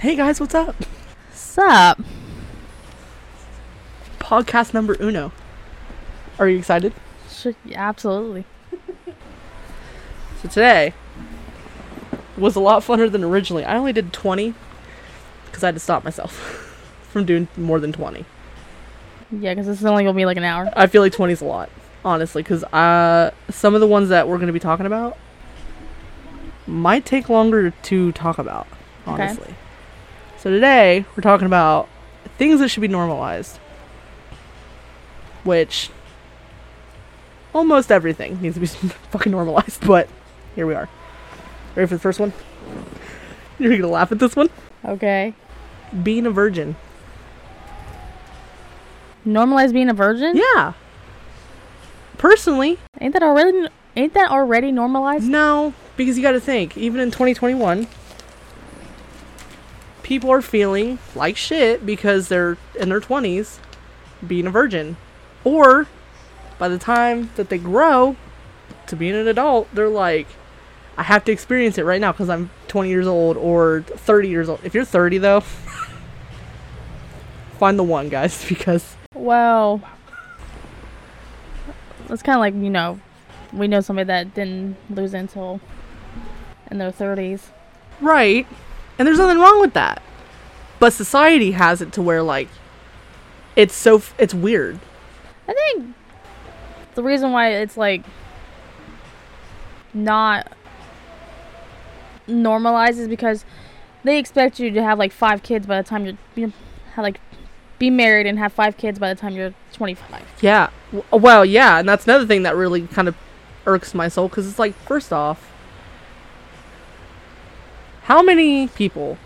Hey guys, what's up? Sup? Podcast number uno. Are you excited? Sure, yeah, absolutely. So today was a lot funner than originally. I only did 20 because I had to stop myself from doing more than 20. Yeah, because this is only gonna be like an hour. I feel like 20 is a lot, honestly, because uh, some of the ones that we're going to be talking about might take longer to talk about, honestly. So today we're talking about things that should be normalized, which almost everything needs to be fucking normalized, but here we are. Ready for the first one? You're gonna laugh at this one? Okay. Being a virgin. Normalize being a virgin? Yeah. Personally, Ain't that already? Ain't that already normalized? No, because you got to think, even in 2021, people are feeling like shit because they're in their 20s being a virgin. Or by the time that they grow to being an adult, they're like, I have to experience it right now because I'm 20 years old or 30 years old. If you're 30, though, find the one, guys, because Well, it's kind of like you know, we know somebody that didn't lose until in their thirties. Right. And there's nothing wrong with that. But society has it to where like it's so f- it's weird. I think the reason why it's like not normalized is because they expect you to have like five kids by the time you're you have like be married and have five kids by the time you're 25. Yeah. Well, yeah, and that's another thing that really kind of irks my soul cuz it's like first off how many people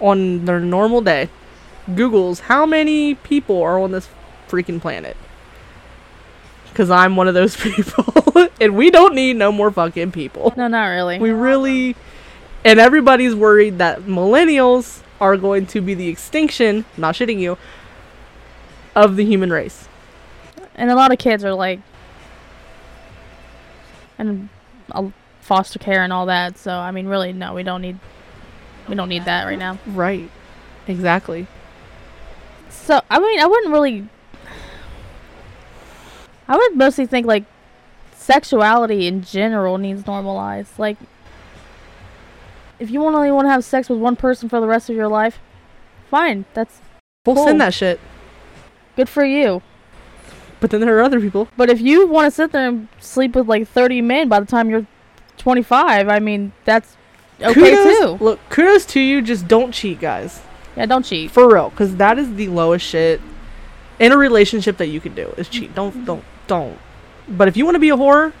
on their normal day googles how many people are on this freaking planet? Cuz I'm one of those people and we don't need no more fucking people. No, not really. We really, and everybody's worried that millennials are going to be the extinction, not shitting you, of the human race. and a lot of kids are like and uh, foster care and all that. So I mean, really, no, we don't need we don't need that right now. Right. Exactly. So I mean, I wouldn't really. I would mostly think like sexuality in general needs normalized. Like, if you only want to have sex with one person for the rest of your life, fine, that's We'll Cool. send that shit. good for you. But then there are other people. But if you want to sit there and sleep with like 30 men by the time you're 25, I mean, that's okay kudos, too. Look, kudos to you. Just don't cheat, guys. Yeah, don't cheat. For real, because that is the lowest shit in a relationship that you can do is cheat. Don't, don't, don't. But if you want to be a whore,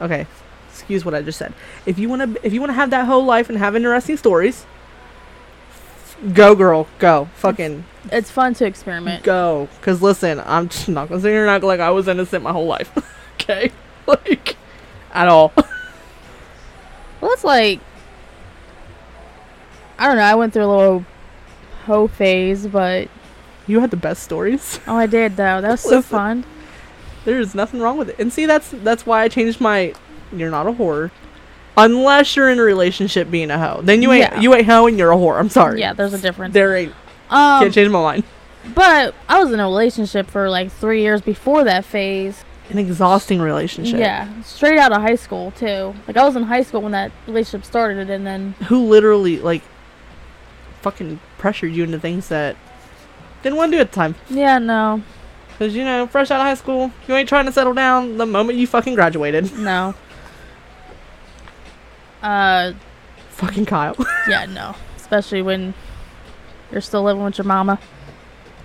okay, excuse what I just said. If you want to, if you want to have that whole life and have interesting stories, go, girl, go, fucking It's fun to experiment. go. Cause listen, I'm just not gonna sit here and act like I was innocent my whole life. okay, like at all. Well, it's like I don't know. I went through a little hoe phase, but You had the best stories. oh, I did though. That was so fun. There is nothing wrong with it. And see, that's that's why I changed my. You're not a whore, unless you're in a relationship being a hoe. Then you ain't Yeah. you ain't hoe and you're a whore. I'm sorry. Yeah, there's a difference. There ain't. Um, Can't change my mind. but I was in a relationship for like three years before that phase. An exhausting relationship. Yeah, straight out of high school too. Like I was in high school when that relationship started, and then Who literally like, fucking pressured you into things that didn't want to do at the time. yeah, no, Cause you know, fresh out of high school, you ain't trying to settle down the moment you fucking graduated. no. Uh, fucking Kyle. yeah, no. Especially when you're still living with your mama.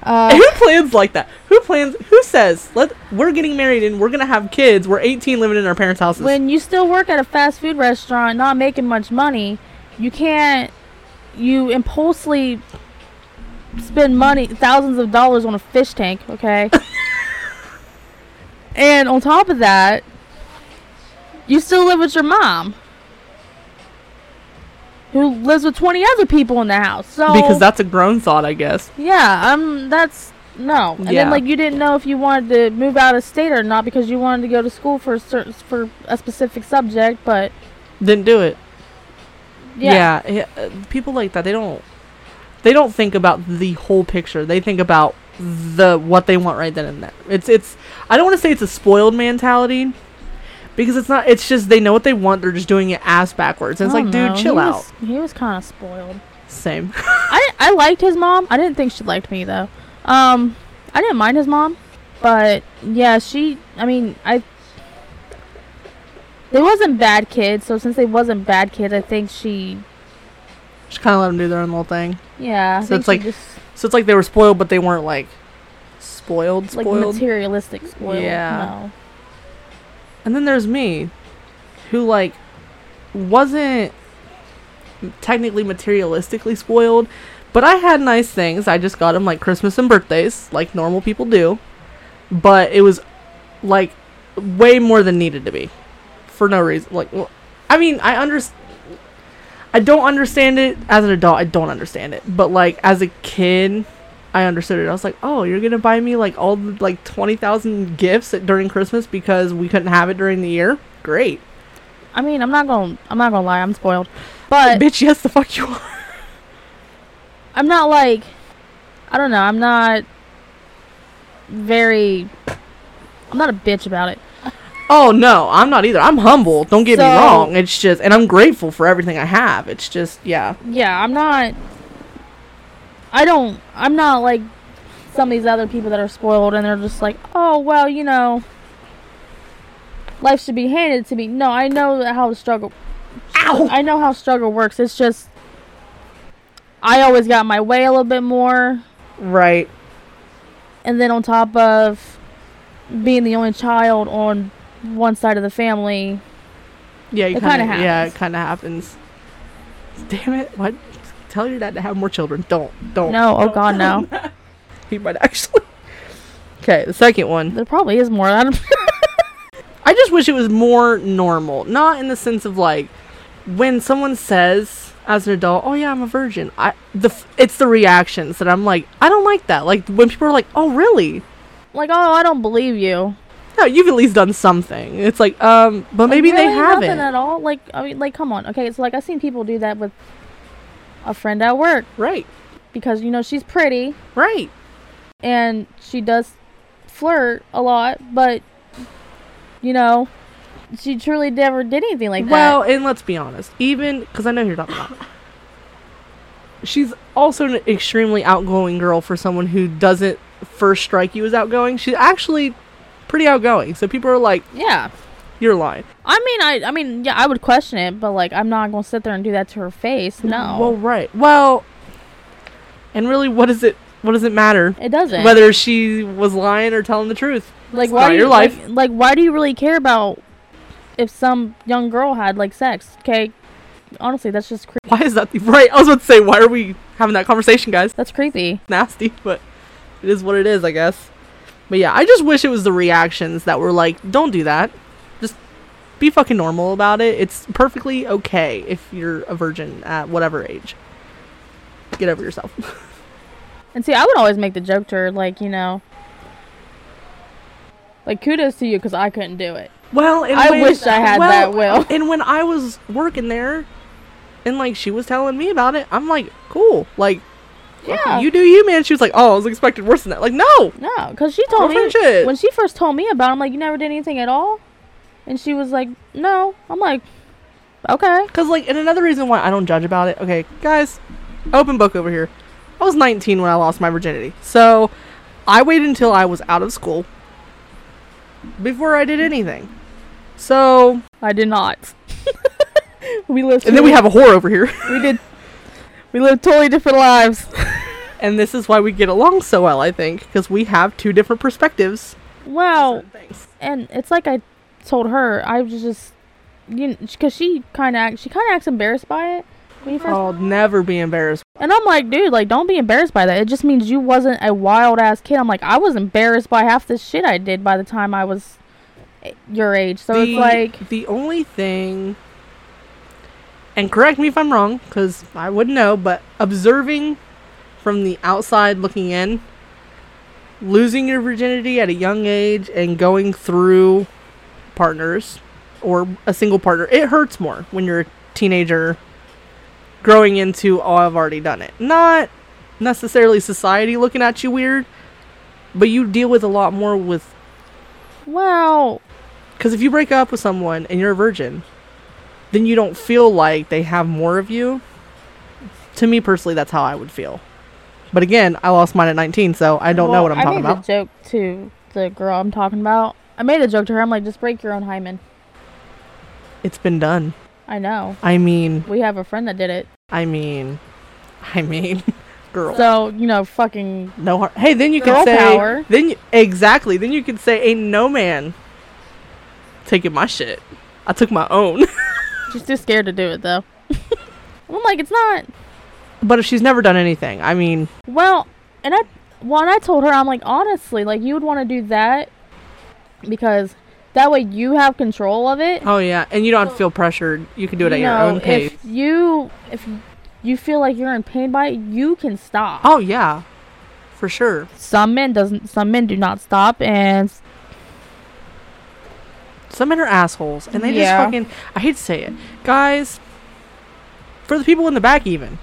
Uh, who plans like that? Who plans? Who says let we're getting married and we're gonna have kids? We're 18, living in our parents' houses. when you still work at a fast food restaurant, not making much money, you can't. You impulsively spend money, thousands of dollars on a fish tank, okay? and on top of that, you still live with your mom, who lives with 20 other people in the house. So because that's a grown thought, I guess. yeah, um, that's no. And Yeah. then like you didn't know if you wanted to move out of state or not because you wanted to go to school for a certain for a specific subject, but Didn't do it. Yeah. yeah, uh, people like that they don't they don't think about the whole picture. They think about the what they want right then and there. It's it's I don't want to say it's a spoiled mentality because it's not. It's just they know what they want. They're just doing it ass backwards. And it's like, don't dude, chill he out. Was, he was kind of spoiled. Same. I I liked his mom. I didn't think she liked me though. Um, I didn't mind his mom, but yeah, she. I mean, I. They wasn't bad kids, so since they wasn't bad kids, I think she. just kind of let them do their own little thing. Yeah, I So it's like just So it's like they were spoiled, but they weren't like spoiled. like Spoiled. materialistic spoiled. Yeah. No. And then there's me, who like wasn't technically materialistically spoiled, but I had nice things. I just got them like Christmas and birthdays, like normal people do. But it was like way more than needed to be, for no reason. Like, well, I mean, I understand. I don't understand it as an adult. I don't understand it, but like as a kid, I understood it. I was like, "Oh, you're gonna buy me like all the, like twenty thousand gifts at, during Christmas because we couldn't have it during the year? Great, I mean, I'm not gonna. I'm not gonna lie. I'm spoiled, but bitch. Yes, the fuck you are. I'm not like. I don't know. I'm not very. I'm not a bitch about it. Oh no, I'm not either. I'm humble. Don't get me wrong. It's just, and I'm grateful for everything I have. It's just, yeah, Yeah, I'm not. I don't. I'm not like some of these other people that are spoiled and they're just like, oh well, you know, life should be handed to me. No, I know how the struggle. Ow! I know how struggle works. It's just I always got my way a little bit more, right. and then on top of being the only child on one side of the family, Yeah, you It kind of. Yeah, it kind of happens. Damn it! What? Tell your dad to have more children. Don't. Don't. no, oh don't god, no. He might actually. Okay, the second one. There probably is more. I. I just wish it was more normal. Not in the sense of like when someone says as an adult, "Oh yeah, I'm a virgin." I the f- it's the reactions that I'm like, I don't like that. Like when people are like, "Oh really?" like, oh, I don't believe you. No, you've at least done something. It's like, um, but maybe they really? Nothing haven't. at all. Like I mean, like come on. Okay, so like I've seen people do that with a friend at work Right, because you know she's pretty right. and she does flirt a lot, but you know she truly never did anything like well, that. Well, and let's be honest, even because I know you're talking about. She's also an extremely outgoing girl for someone who doesn't first strike you as outgoing. She's actually pretty outgoing. So people are like, Yeah. "You're lying." I mean, I I mean, yeah, I would question it, but like I'm not gonna sit there and do that to her face. No, Well, right. Well, and really, what does it? What does it matter it doesn't. whether she was lying or telling the truth? like it's why do your you, life. Like, like why do you really care about if some young girl had like sex? Okay, honestly, that's just cre- Why is that the right? I was about to say, why are we having that conversation, guys? that's creepy. Nasty, but it is what it is, I guess. But yeah, I just wish it was the reactions that were like, "Don't do that." Be fucking normal about it. It's perfectly okay if you're a virgin at whatever age. Get over yourself. And see, I would always make the joke to her, like you know, like kudos to you because I couldn't do it. Well, I when- wish I had that will. And when I was working there, and like she was telling me about it, I'm like, cool. Like, Yeah. you do you, man. She was like, oh, I was expecting worse than that. Like, no. No, because she told me shit. when she first told me about. it, I'm like, you never did anything at all, and she was like, no. I'm like, okay. Cause like, and another reason why I don't judge about it. Okay, guys, open book over here. I was 19 when I lost my virginity, so I waited until I was out of school before I did anything. So, I did not. we lived. and then we have a whore over here. we did. We lived totally different lives. and this is why we get along so well, I think, because we have two different perspectives. Wow. and it's like I told her I was just you because she kind of she kind of acts embarrassed by it. When you first I'll never be embarrassed. and I'm like dude like don't be embarrassed by that. It just means you wasn't a wild ass kid. I'm like I was embarrassed by half the shit I did by the time I was eh, your age. So the, it's like the only thing, and correct me if I'm wrong, because I wouldn't know, but observing from the outside looking in, losing your virginity at a young age and going through partners or a single partner, it hurts more when you're a teenager growing into oh I've already done it. Not necessarily society looking at you weird, but you deal with a lot more with Well, because if you break up with someone and you're a virgin, then you don't feel like they have more of you. To me personally, that's how I would feel. But again, I lost mine at 19, so I don't know what I'm I talking about. a joke to the girl I'm talking about. I made a joke to her. I'm like, just break your own hymen. It's been done. I know. I mean, We have a friend that did it. I mean, I mean, girl. So, you know, fucking no har Hey, then you Girl can say power. then you, exactly. Then you can say ain't no man taking my shit. I took my own. she's too scared to do it though. I'm like, it's not. but if she's never done anything, I mean, Well, and I, well, and I told her, I'm like, honestly, like you would want to do that because that way you have control of it. oh yeah, and you don't have to feel pressured. You can do it at You your own pace. If you, if you feel like you're in pain by it, you can stop. Oh yeah, for sure. Some men doesn't. Some men do not stop, and Some men are assholes, and they Yeah. just fucking. I hate to say it, guys. For the people in the back, even,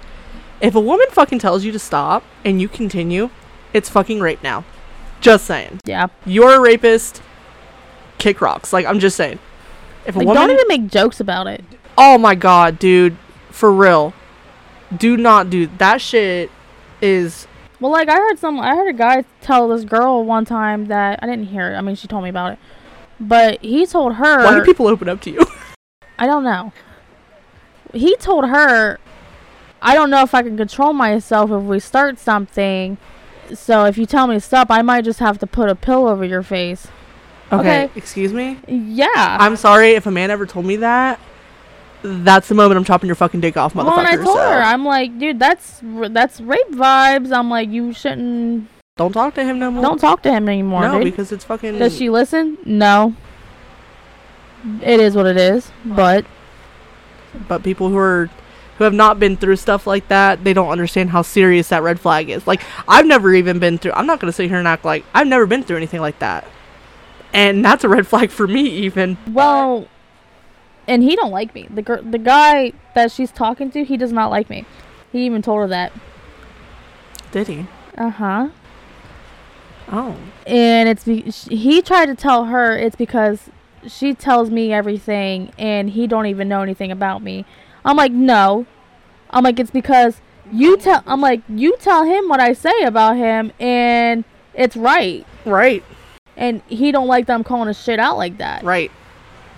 if a woman fucking tells you to stop and you continue, it's fucking rape now. Just saying, yeah, you're a rapist. Kick rocks. Like I'm just saying. If a like woman, don't even make jokes about it. oh my god, dude, for real, do not do that shit. Is Well, like I heard some, I heard a guy tell this girl one time that I didn't hear it. I mean, she told me about it, but he told her. why do people open up to you? I don't know. He told her, I don't know if I can control myself if we start something. So if you tell me to stop, I might just have to put a pill over your face. Okay, Okay. excuse me. Yeah. I'm sorry if a man ever told me that. That's the moment I'm chopping your fucking dick off, motherfucker. well, and I told so her, I'm like, dude, that's that's rape vibes. I'm like, you shouldn't. don't talk to him no more. Don't talk to him anymore, no, dude. because it's fucking. Does she listen? No. It is what it is, but But people who are who have not been through stuff like that, they don't understand how serious that red flag is. Like I've never even been through. I'm not gonna sit here and act like I've never been through anything like that, and that's a red flag for me. Even well, and he don't like me. The gir- the guy that she's talking to, he does not like me. He even told her that. did he? Uh huh. Oh, And it's be- he tried to tell her it's because she tells me everything and he don't even know anything about me. I'm like, no. I'm like, it's because you tell. I'm like, you tell him what I say about him, and it's right. right, And he don't like that I'm calling his shit out like that. right,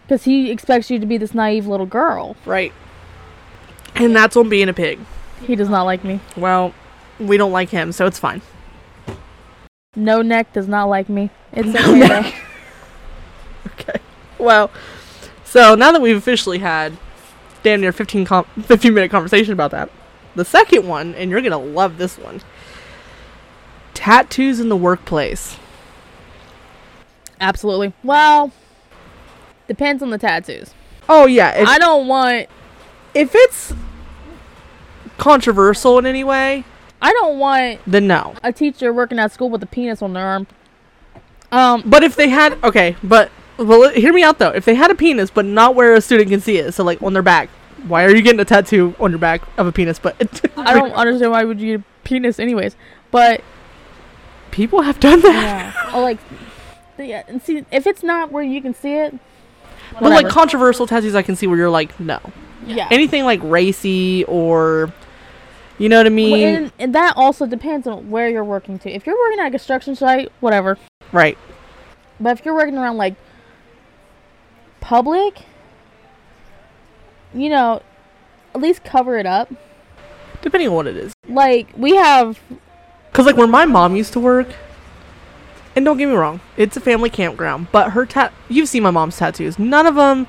Because he expects you to be this naive little girl. right. And that's on being a pig. He does not like me. Well, we don't like him, so it's fine. No neck does not like me. It's okay. Okay. Well, so now that we've officially had damn near 15, com- 15 minute conversation about that, the second one, and you're gonna love this one tattoos in the workplace. Absolutely. Well, depends on the tattoos. Oh, yeah. If, I don't want. if it's controversial in any way, I don't want then no. a teacher working at school with a penis on their arm. Um, But if they had, okay, but, well, hear me out though. If they had a penis, but not where a student can see it, so like on their back, why are you getting a tattoo on your back of a penis? But I don't understand why would you get a penis anyways. But people have done that. yeah, oh like, yeah. And see, if it's not where you can see it, But like controversial tattoos, I can see where you're like, no. yeah. Anything like racy or, you know what I Well, mean? and, and that also depends on where you're working to. If you're working at a construction site, whatever. right. But if you're working around like public, you know, at least cover it up. Depending on what it is. Like we have Cause like where my mom used to work, and don't get me wrong, it's a family campground. But her tat, you've seen my mom's tattoos. None of them.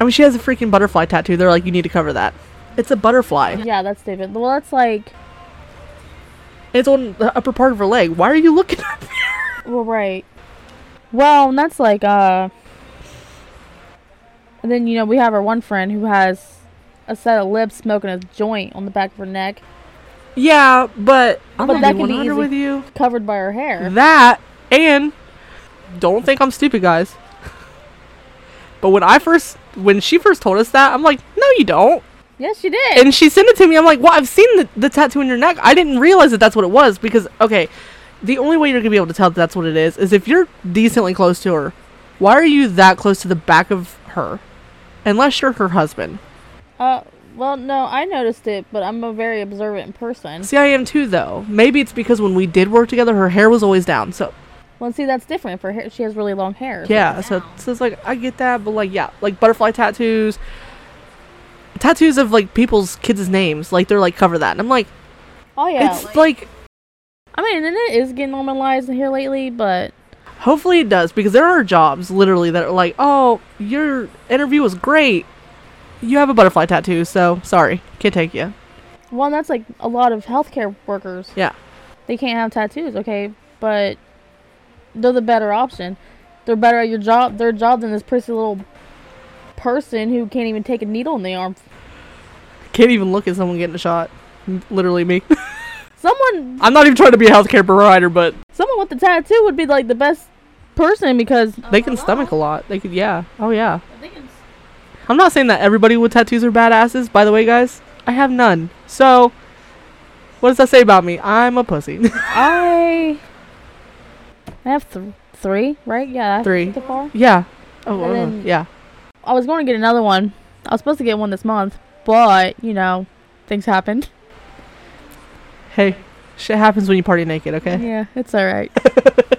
I mean, she has a freaking butterfly tattoo. They're like, you need to cover that. It's a butterfly. yeah, that's David. Well, that's like It's on the upper part of her leg. Why are you looking at me? well, right. Well, and that's like uh. And then you know we have our one friend who has a set of lips smoking a joint on the back of her neck, Yeah, but I'm But gonna that be can be easy. with you. covered by her hair. That and don't think I'm stupid, guys. But when I first, when she first told us that, I'm like, no, you don't. Yes, you did. And she sent it to me. I'm like, well, I've seen the, the tattoo on your neck. I didn't realize that that's what it was because, okay, the only way you're going to be able to tell that that's what it is is if you're decently close to her. Why are you that close to the back of her? Unless you're her husband. uh, well, no, I noticed it, but I'm a very observant person. See, I am too, though. Maybe it's because when we did work together, her hair was always down. So, Well, see, that's different for her. She has really long hair. yeah. So, so it's like, I get that. But, like, yeah. Like, butterfly tattoos. Tattoos of, like, people's kids' names. Like, they're like, cover that. And I'm like, Oh yeah. it's like, I mean, and it is getting normalized here lately, but Hopefully it does because there are jobs literally that are like, "Oh, your interview was great. You have a butterfly tattoo, so sorry, can't take you." well, that's like a lot of healthcare workers. Yeah. They can't have tattoos, okay? But they're the better option. They're better at your job, their job than this prissy little person who can't even take a needle in the arm. Can't even look at someone getting a shot. Literally me. Someone, I'm not even trying to be a healthcare provider, but someone with the tattoo would be like the best person because they can stomach a lot. They could, yeah. Oh yeah. I'm not saying that everybody with tattoos are badasses. By the way, guys, I have none. So, what does that say about me? I'm a pussy. I I have th- three, right? Yeah, Three. yeah. Oh, And uh, then- yeah. I was going to get another one. I was supposed to get one this month, but you know, things happened. Hey, shit happens when you party naked. Okay. Yeah, it's all right.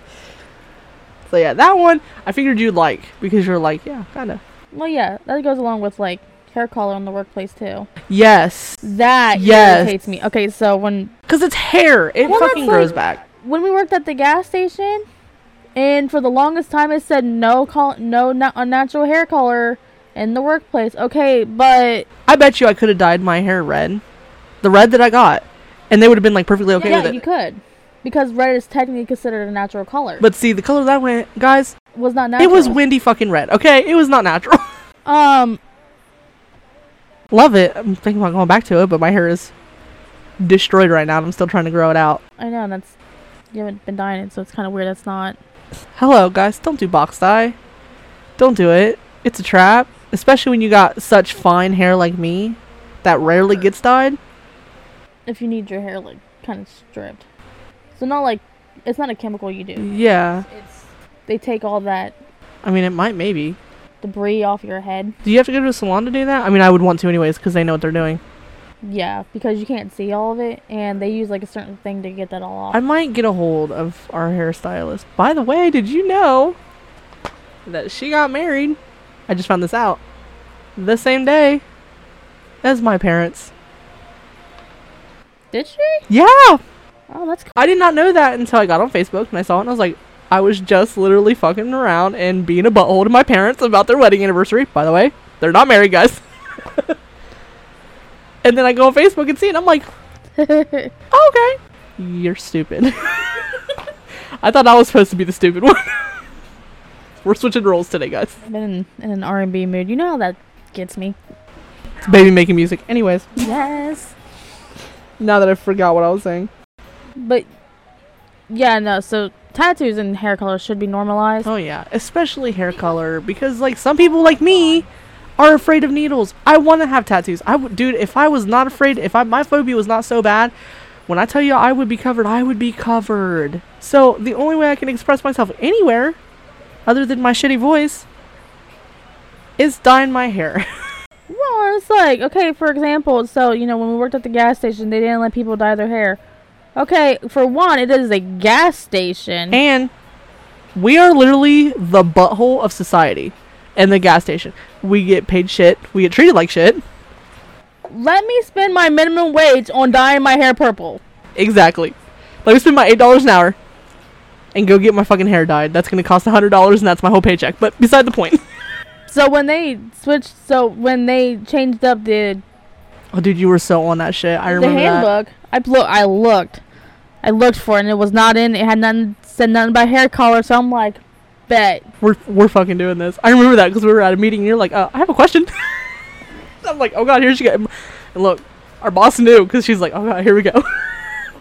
So yeah, that one I figured you'd like because you're like, yeah, kind of. Well, yeah, that goes along with like hair color in the workplace too. Yes, That Yes. irritates me. Okay, so when because it's hair. It Well, fucking grows like- back. when we worked at the gas station, and for the longest time it said no col- no na- unnatural hair color in the workplace. Okay, but I bet you I could have dyed my hair red, the red that I got, and they would have been like perfectly okay yeah, with it. Yeah, you could. Because red is technically considered a natural color. But see, the color that went, guys, was not natural. it was windy fucking red. Okay, it was not natural. um Love it. I'm thinking about going back to it, but my hair is destroyed right now. and I'm still trying to grow it out. I know and that's you haven't been dyeing it, so it's kind of weird. That's not. Hello, guys. Don't do box dye. Don't do it. It's a trap. Especially when you got such fine hair like me that rarely gets dyed. If you need your hair like kind of stripped, so not like it's not a chemical you do. Yeah. It's they take all that I mean, it might maybe. debris off your head. Do you have to go to a salon to do that? I mean, I would want to anyways because they know what they're doing. Yeah, because you can't see all of it, and they use like a certain thing to get that all off. I might get a hold of our hairstylist. By the way, did you know that she got married? I just found this out the same day as my parents. Did she? Yeah, Oh, that's cool. I did not know that until I got on Facebook and I saw it and I was like, I was just literally fucking around and being a butthole to my parents about their wedding anniversary. By the way, they're not married, guys. and then I go on Facebook and see it and I'm like, oh, okay. You're stupid. I thought I was supposed to be the stupid one. We're switching roles today, guys. I've been in, in an R and B mood. You know how that gets me. It's baby making music. Anyways, Yes. now that I forgot what I was saying. But yeah, no. So tattoos and hair color should be normalized. Oh yeah, especially hair color because like some people like me are afraid of needles. I want to have tattoos. I would, dude. If I was not afraid, if I my phobia was not so bad, when I tell you I would be covered, I would be covered. So the only way I can express myself anywhere, other than my shitty voice, is dyeing my hair. Well, it's like okay, for example, so you know when we worked at the gas station, they didn't let people dye their hair. Okay, for one, it is a gas station. and we are literally the butthole of society. And the gas station, we get paid shit. We get treated like shit. let me spend my minimum wage on dyeing my hair purple. Exactly. Let me spend my eight dollars an hour and go get my fucking hair dyed. That's gonna cost a hundred dollars, and that's my whole paycheck. But beside the point. So when they switched, so when they changed up the oh, dude, you were so on that shit. I remember. the remember that. I look, I looked, I looked for it, and it was not in. It had nothing said nothing about hair color. So I'm like, bet. We're we're fucking doing this. I remember that because we were at a meeting. and You're like, uh, I have a question. I'm like, oh god, here she go. And look, our boss knew because she's like, oh god, here we go.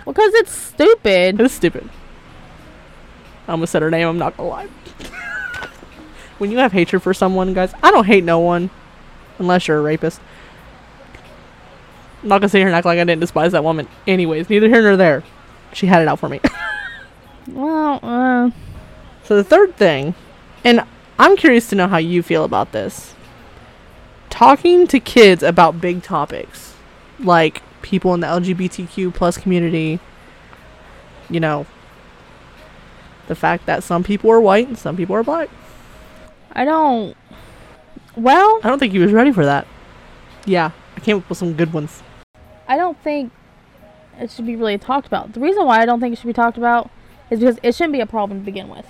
Because it's stupid. it's stupid. I almost said her name. I'm not gonna lie. when you have hatred for someone, guys, I don't hate no one unless you're a rapist. I'm not gonna sit here and act like I didn't despise that woman. Anyways, neither here nor there. She had it out for me. Well, uh, so the third thing, and I'm curious to know how you feel about this. Talking to kids about big topics, like people in the LGBTQ plus community. You know, the fact that some people are white and some people are black. I don't. Well, I don't think he was ready for that. Yeah, I came up with some good ones. I don't think it should be really talked about. The reason why I don't think it should be talked about is because it shouldn't be a problem to begin with.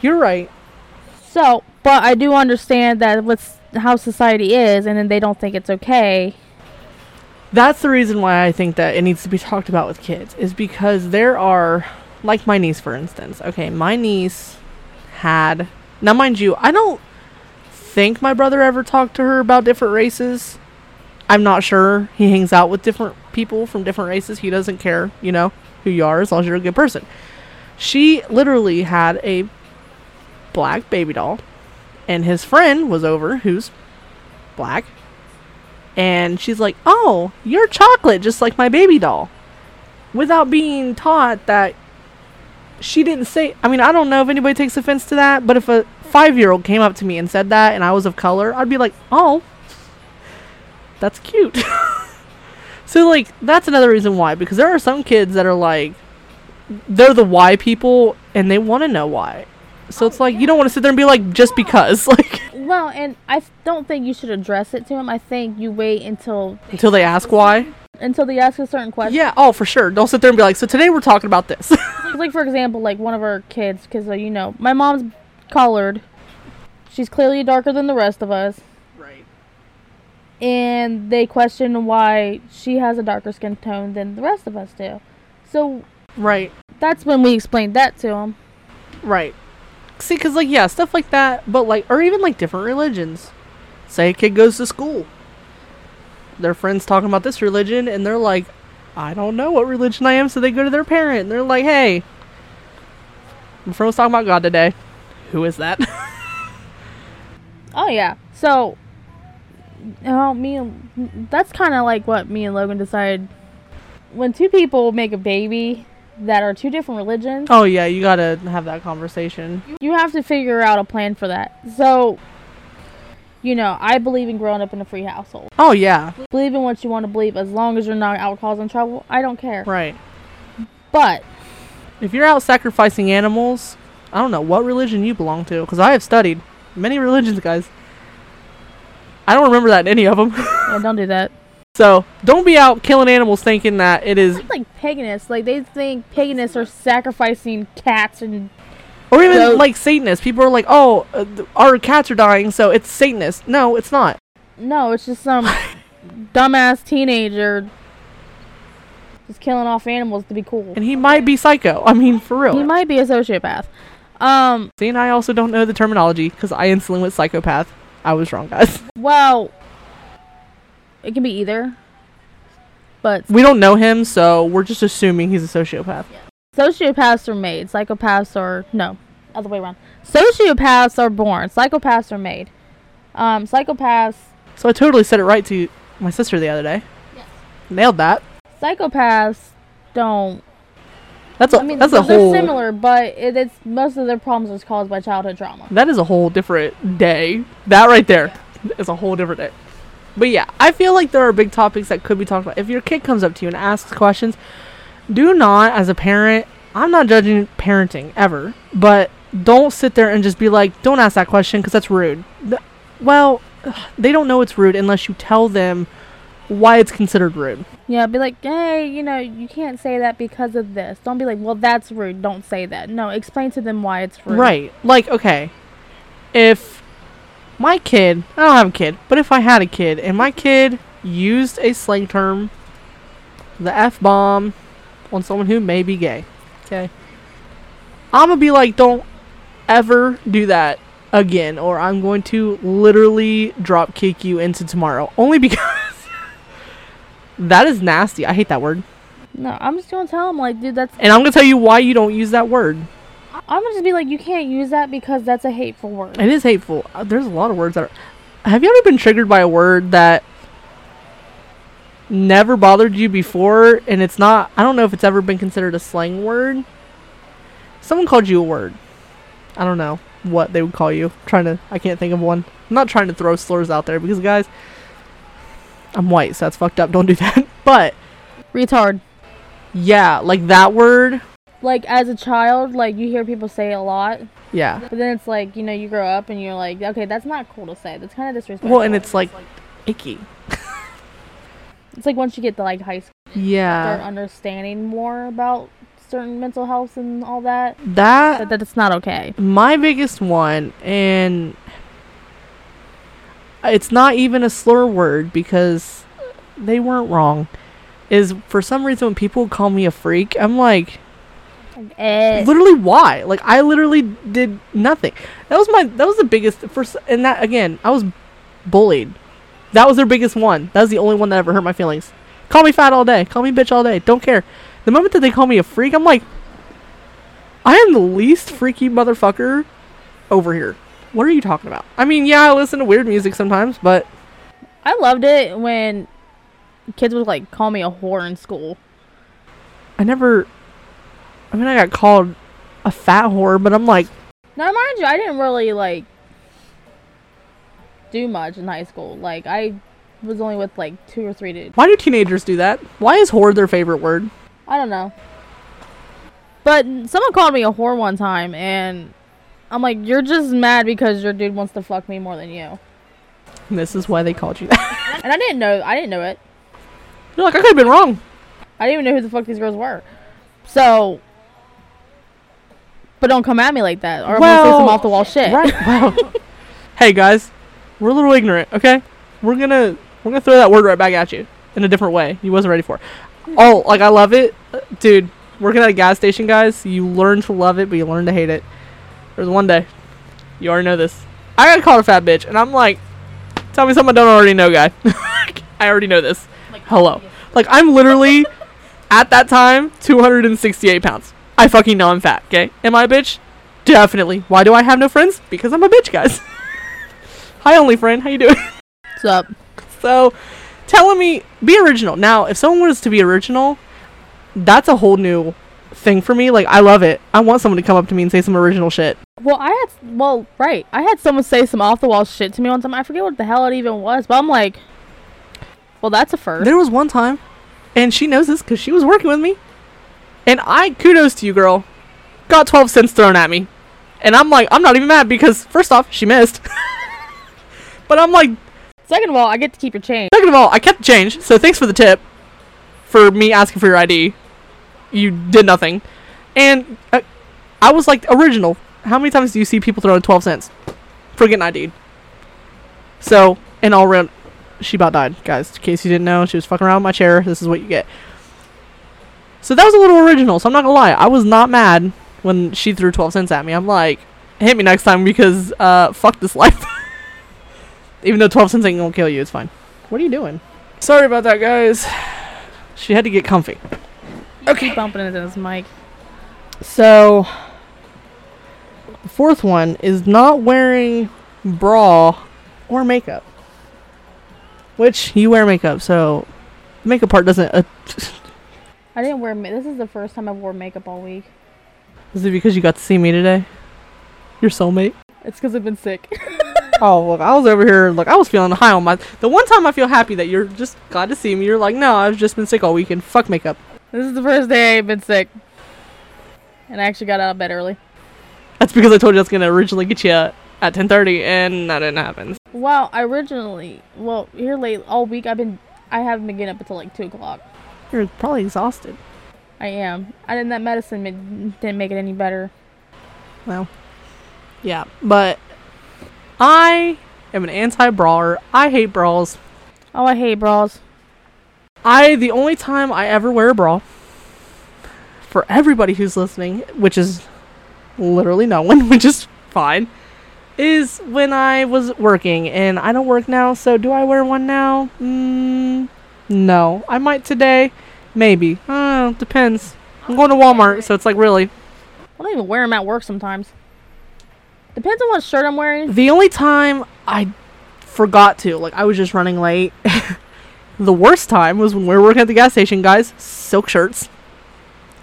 You're right. So, but I do understand that what's how society is, and then they don't think it's okay. That's the reason why I think that it needs to be talked about with kids, is because there are, like my niece, for instance. Okay, my niece had, now mind you, I don't think my brother ever talked to her about different races. I'm not sure. He hangs out with different people from different races. He doesn't care, you know, who you are as long as you're a good person. She literally had a black baby doll, and his friend was over who's black. And she's like, Oh, you're chocolate, just like my baby doll. Without being taught that she didn't say, I mean, I don't know if anybody takes offense to that, but if a five year old came up to me and said that and I was of color, I'd be like, Oh, that's cute. so, like, that's another reason why, because there are some kids that are like, they're the why people and they want to know why. So it's like you don't want to sit there and be like just because like Well, and I don't think you should address it to him. I think you wait until until they ask why. until they ask a certain question. Yeah, oh for sure. Don't sit there and be like, so today we're talking about this. like for example, like one of our kids, because uh, you know my mom's colored. She's clearly darker than the rest of us. And they question why she has a darker skin tone than the rest of us do. So Right. that's when we explained that to them. Right. See, because, like, yeah, stuff like that, but, like, or even, like, different religions. Say a kid goes to school. Their friends talking about this religion, and they're like, I don't know what religion I am, so they go to their parent, and they're like, hey, my friend was talking about God today. Who is that? Oh yeah. So, well, me and that's kind of like what me and Logan decided. When two people make a baby that are two different religions, oh, yeah, you gotta have that conversation. you have to figure out a plan for that. So, you know, I believe in growing up in a free household. Oh, yeah. Believe in what you want to believe, as long as you're not out causing trouble. I don't care. Right. But If you're out sacrificing animals, I don't know what religion you belong to, because I have studied many religions, guys. I don't remember that in any of them. yeah, don't do that. so don't be out killing animals thinking that it is, It's like paganists. Like they think paganists are sacrificing cats and or even So- like Satanists. People are like, oh, uh, th- our cats are dying, so it's Satanist. No, it's not. No, it's just some dumbass teenager just killing off animals to be cool. And he might be psycho. I mean, for real. He might be a sociopath. Um, See, and I also don't know the terminology because I instantly went psychopath. I was wrong, guys. well, it can be either. But We don't know him, so we're just assuming he's a sociopath. sociopaths are made. Psychopaths are no, other way around. Sociopaths are born. Psychopaths are made. Um, psychopaths So I totally said it right to my sister the other day. Yes. Nailed that. psychopaths don't That's a I mean, that's a whole they're similar, but it, it's most of their problems is caused by childhood trauma. that is a whole different day. That right there is a whole different day. But yeah, I feel like there are big topics that could be talked about. If your kid comes up to you and asks questions, do not, as a parent, I'm not judging parenting ever, but don't sit there and just be like, don't ask that question because that's rude. Th- well, they don't know it's rude unless you tell them why it's considered rude. Yeah, be like, hey, you know, you can't say that because of this. Don't be like, well, that's rude. Don't say that. No, explain to them why it's rude. Right. Like, okay. If my kid, I don't have a kid, but if I had a kid and my kid used a slang term, the F bomb, on someone who may be gay, okay, I'm gonna be like, don't ever do that again, or I'm going to literally drop kick you into tomorrow. Only because that is nasty. I hate that word. No, I'm just gonna tell him like, dude, that's. And I'm gonna tell you why you don't use that word. I'm gonna just be like, you can't use that because that's a hateful word. It is hateful. Uh, There's a lot of words that are. Have you ever been triggered by a word that never bothered you before and it's not I don't know if it's ever been considered a slang word. Someone called you a word. I don't know what they would call you. trying to I can't think of one. I'm not trying to throw slurs out there because guys I'm white, so that's fucked up. Don't do that. But Retard. yeah, like that word. Like as a child, like you hear people say it a lot, Yeah. but then it's like you know you grow up and you're like, okay, that's not cool to say. That's kind of disrespectful. Well, and it's like icky. it's like once you get to like high school, yeah, start understanding more about certain mental health and all that. That That, that it's not okay. my biggest one and it's not even a slur word because they weren't wrong. Is for some reason when people call me a freak i'm like eh. literally why? Like i literally did nothing. That was my that was the biggest first and that again i was bullied. That was their biggest one. That was the only one that ever hurt my feelings. Call me fat all day. Call me bitch all day. Don't care. The moment that they call me a freak i'm like i am the least freaky motherfucker over here what are you talking about i mean yeah i listen to weird music sometimes but I loved it when kids would like call me a whore in school. i never i mean i got called a fat whore but i'm like Now, mind you, I didn't really like do much in high school. Like, I was only with like two or three dudes. why do teenagers do that why is whore their favorite word I don't know. But someone called me a whore one time, and I'm like, you're just mad because your dude wants to fuck me more than you. and this is why they called you that And I didn't know. I didn't know it. you're like i could have been wrong I didn't even know who the fuck these girls were. So, but don't come at me like that, or I'm gonna say some off the wall shit. Right. Wow. hey guys, we're a little ignorant, okay? We're gonna we're gonna throw that word right back at you in a different way. You wasn't ready for. It. Oh, like I love it, dude. Working at a gas station, guys, you learn to love it, but you learn to hate it. There's one day, you already know this. I got called a fat bitch, and I'm like, tell me something I don't already know, guy. I already know this. Hello. Like I'm literally at that time 268 pounds. I fucking know I'm fat. Okay, am I a bitch? Definitely. Why do I have no friends? Because I'm a bitch, guys. Hi, only friend. How you doing? What's up? so, telling me be original. Now, if someone was to be original, that's a whole new thing for me. Like I love it. I want someone to come up to me and say some original shit. Well, I had well, right. I had someone say some off the wall shit to me one time. I forget what the hell it even was, but I'm like, well, that's a first. There was one time, and she knows this because she was working with me, and I kudos to you, girl. Got 12 cents thrown at me, and I'm like, I'm not even mad because first off, she missed. but I'm like, Second of all, I get to keep your change. Second of all, I kept the change, so thanks for the tip. For me asking for your ID, you did nothing, and uh, I was like original. How many times do you see people throwing twelve cents for getting ID'd? So, in all round, she about died, guys. In case you didn't know, she was fucking around with my chair. This is what you get. So that was a little original. So I'm not gonna lie, I was not mad when she threw twelve cents at me. I'm like, hit me next time because uh, fuck this life. Even though 12 cents ain't gonna kill you, it's fine. What are you doing? Sorry about that, guys. She had to get comfy. Okay. Keep bumping into this mic. So, the fourth one is not wearing bra or makeup. Which you wear makeup, so the makeup part doesn't. Uh, I didn't wear. Ma- this is the first time I've wore makeup all week. is it because you got to see me today? Your soulmate? It's because I've been sick. Oh, look, I was over here. Look, I was feeling high on my. The one time I feel happy that you're just glad to see me, you're like, no, I've just been sick all week and Fuck makeup. This is the first day I've been sick, and I actually got out of bed early. That's because I told you I was gonna originally get you at 10:30, and that didn't happen. Well, I originally, well, here late all week I've been, I haven't been getting up until like two o'clock. You're probably exhausted. I am. I didn't. That medicine ma- didn't make it any better. Well, yeah, but I am an anti-brawler. I hate brawls. Oh, I hate bras. I the only time I ever wear a bra for everybody who's listening, which is literally no one, which is fine, is when I was working and I don't work now. So do I wear one now? Mm, no, I might today, maybe. Uh, depends. I'm going to Walmart, so it's like really. I don't even wear them at work sometimes. Depends on what shirt I'm wearing. The only time I forgot to, like, I was just running late, The worst time was when we were working at the gas station, guys. Silk shirts.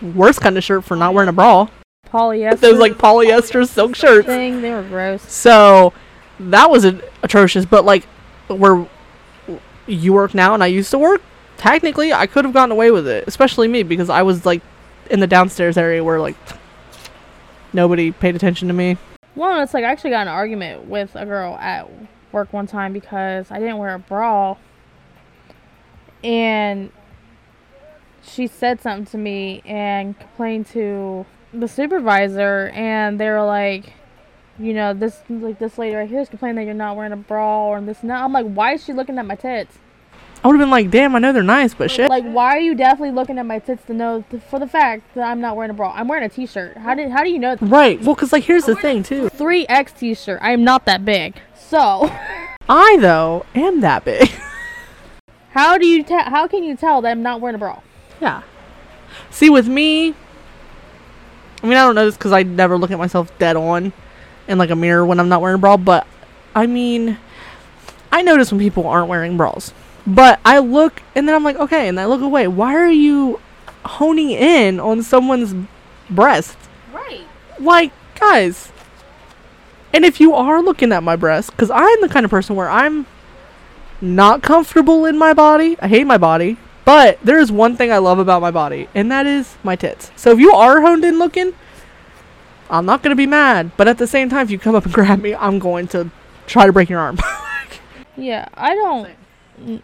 Worst kind of shirt for not wearing a bra. Polyester. Those like polyester silk shirts. thing. They were gross. So that was a- atrocious. But like where you work now and I used to work, technically I could have gotten away with it, especially me because I was like in the downstairs area where like nobody paid attention to me. Well, it's like I actually got an argument with a girl at work one time because I didn't wear a bra. And she said something to me and complained to the supervisor and they were like you know this like this lady right here is complaining that you're not wearing a bra or this and that. I'm like, why is she looking at my tits? I would have been like, damn, I know they're nice, but shit. Like, why are you definitely looking at my tits to know th- for the fact that I'm not wearing a bra? I'm wearing a t-shirt. How did how do you know? Right. Well, because, like, here's the thing, too. 3X t-shirt. I am not that big. So, I, though, am that big. how do you tell? How can you tell that I'm not wearing a bra? yeah. See, with me, I mean, I don't know this because I never look at myself dead on in, like, a mirror when I'm not wearing a bra, but, I mean, I notice when people aren't wearing bras. But I look, and then I'm like, okay, and I look away. Why are you honing in on someone's breast? Right. like guys and if you are looking at my breast because i'm the kind of person where i'm not comfortable in my body i hate my body but there is one thing i love about my body and that is my tits so if you are honed in looking i'm not going to be mad but at the same time if you come up and grab me i'm going to try to break your arm Yeah, I don't. n-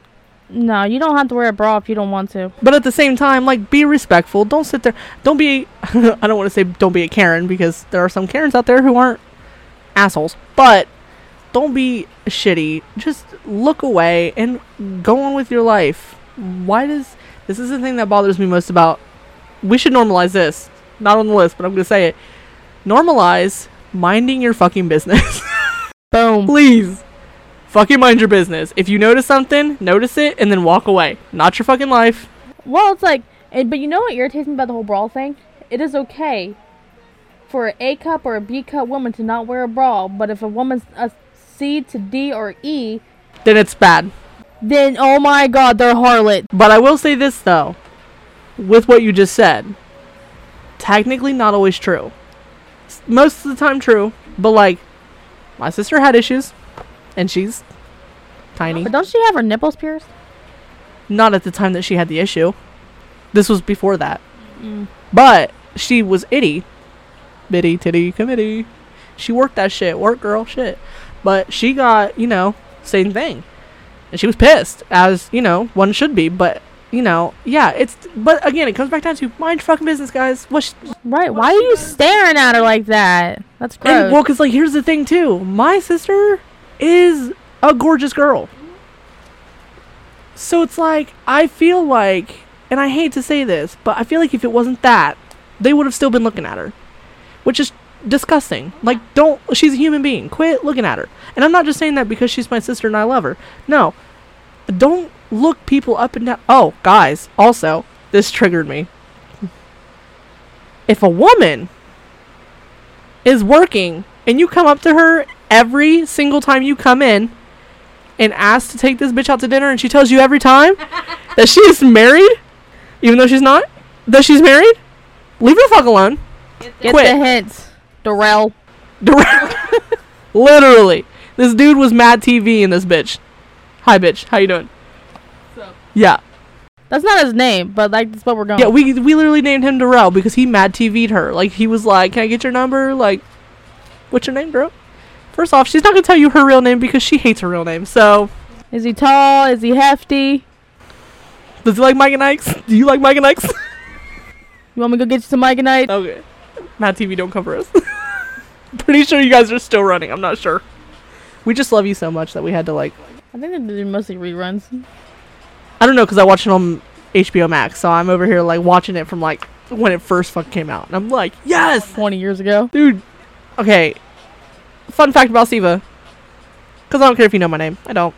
No, you don't have to wear a bra if you don't want to. but at the same time like be respectful don't sit there don't be i don't want to say don't be a karen because there are some karens out there who aren't assholes but don't be shitty just look away and go on with your life. Why does this is the thing that bothers me most about we should normalize this. Not on the list but i'm gonna say it. Normalize minding your fucking business. Boom. please. Fucking mind your business. If you notice something notice it and then walk away. Not your fucking life. Well, it's like, but you know what irritates me about the whole bra thing? It is okay for an A cup or a B cup woman to not wear a bra, but if a woman's a C to D or E, then it's bad then oh my god, they're harlot. But I will say this though, with what you just said, technically not always true. Most of the time true, but like my sister had issues and she's tiny. But don't she have her nipples pierced? Not at the time that she had the issue. This was before that. Mm. But she was itty. Bitty titty committee. She worked that shit. Work girl shit. But she got, you know, same thing. And she was pissed, as, you know, one should be. But, you know, yeah, it's. But again, it comes back down to mind your fucking business, guys. What sh- Right? Why are you staring at her like that? That's gross. and, well, because, like, here's the thing, too. My sister is a gorgeous girl. So it's like, I feel like, and I hate to say this, but I feel like if it wasn't that, they would have still been looking at her. Which is disgusting. Like, don't, she's a human being. Quit looking at her. And I'm not just saying that because she's my sister and I love her. No. Don't look people up and down. Oh, guys, also, this triggered me. If a woman is working and you come up to her every single time you come in and ask to take this bitch out to dinner and she tells you every time that she is married, even though she's not, that she's married, leave her the fuck alone. Get quit. the hint, Darrell. Direct. Literally. This dude was Mad TV in this bitch. Hi bitch, how you doing? Yeah. That's not his name, but like that's what we're going. Yeah, we we literally named him Darrell because he mad TV'd her. Like he was like, "Can I get your number?" Like, what's your name, bro? First off, she's not gonna tell you her real name because she hates her real name. So, Is he tall? Is he hefty? does he like Mike and Ike's? Do you like Mike and Ike's? You want me to go get you some Mike and Ike? okay, Mad TV don't cover us. Pretty sure you guys are still running. I'm not sure. We just love you so much that we had to like. I think they're mostly reruns. I don't know because I watched it on HBO Max, so I'm over here like watching it from like when it first fucking came out, and I'm like, yes, 20 years ago. dude. Okay. Fun fact about Siva. Because I don't care if you know my name. I don't.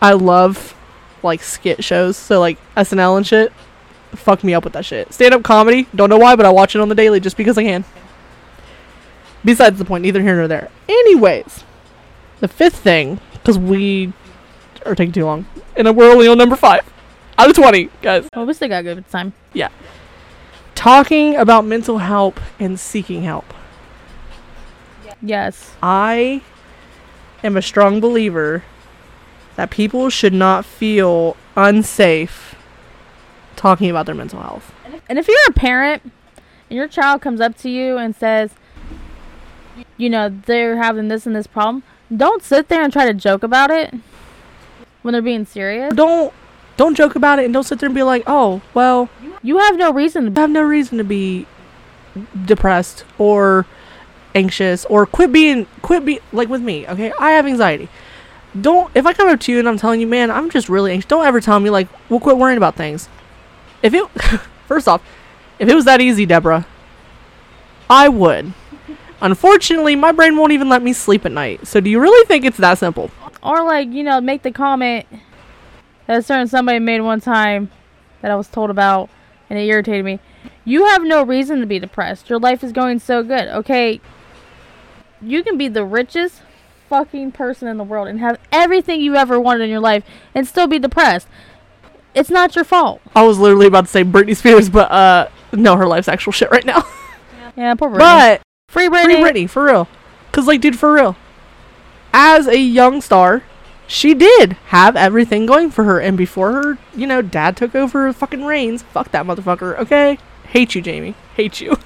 I love like skit shows. So like SNL and shit. Fuck me up with that shit. Stand up comedy. Don't know why, but I watch it on the daily just because I can. Besides the point, neither here nor there. Anyways, the fifth thing, because we are taking too long, and we're only on number five out of twenty, guys. Well, we still got good time. Yeah. Talking about mental help and seeking help. Yes. I am a strong believer that people should not feel unsafe talking about their mental health. And if you're a parent and your child comes up to you and says, you know, they're having this and this problem, don't sit there and try to joke about it when they're being serious. Don't don't joke about it and don't sit there and be like, "Oh, well, You have no reason to. have no reason to be depressed or anxious or quit being quit be like with me, okay? I have anxiety. Don't if I come up to you and I'm telling you, "Man, I'm just really anxious." Don't ever tell me like, "We'll quit worrying about things." If it first off, if it was that easy, Deborah, I would. Unfortunately, my brain won't even let me sleep at night. So do you really think it's that simple? Or, like, you know, make the comment that a certain somebody made one time that I was told about and it irritated me. You have no reason to be depressed. Your life is going so good, okay? You can be the richest fucking person in the world and have everything you ever wanted in your life and still be depressed. It's not your fault. I was literally about to say Britney Spears, but uh no, her life's actual shit right now. Yeah, poor Britney. but Free Britney. Free Britney, for real. Cause like, dude, for real. As a young star, she did have everything going for her, and before her, you know, dad took over fucking reins. Fuck that motherfucker. Okay, hate you, Jamie. Hate you.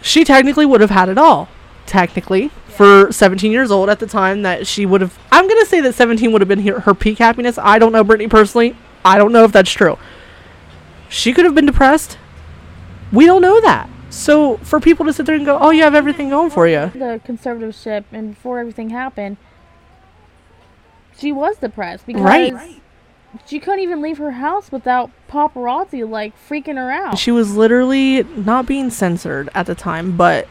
she technically would have had it all. Technically, for 17 years old at the time that she would have. I'm gonna say that 17 would have been her, her peak happiness. I don't know Britney personally. I don't know if that's true. She could have been depressed. We don't know that. So for people to sit there and go, "Oh, you have everything going for you," The conservatorship and before everything happened, she was depressed because Right. she couldn't even leave her house without paparazzi like freaking her out. she was literally not being censored at the time, but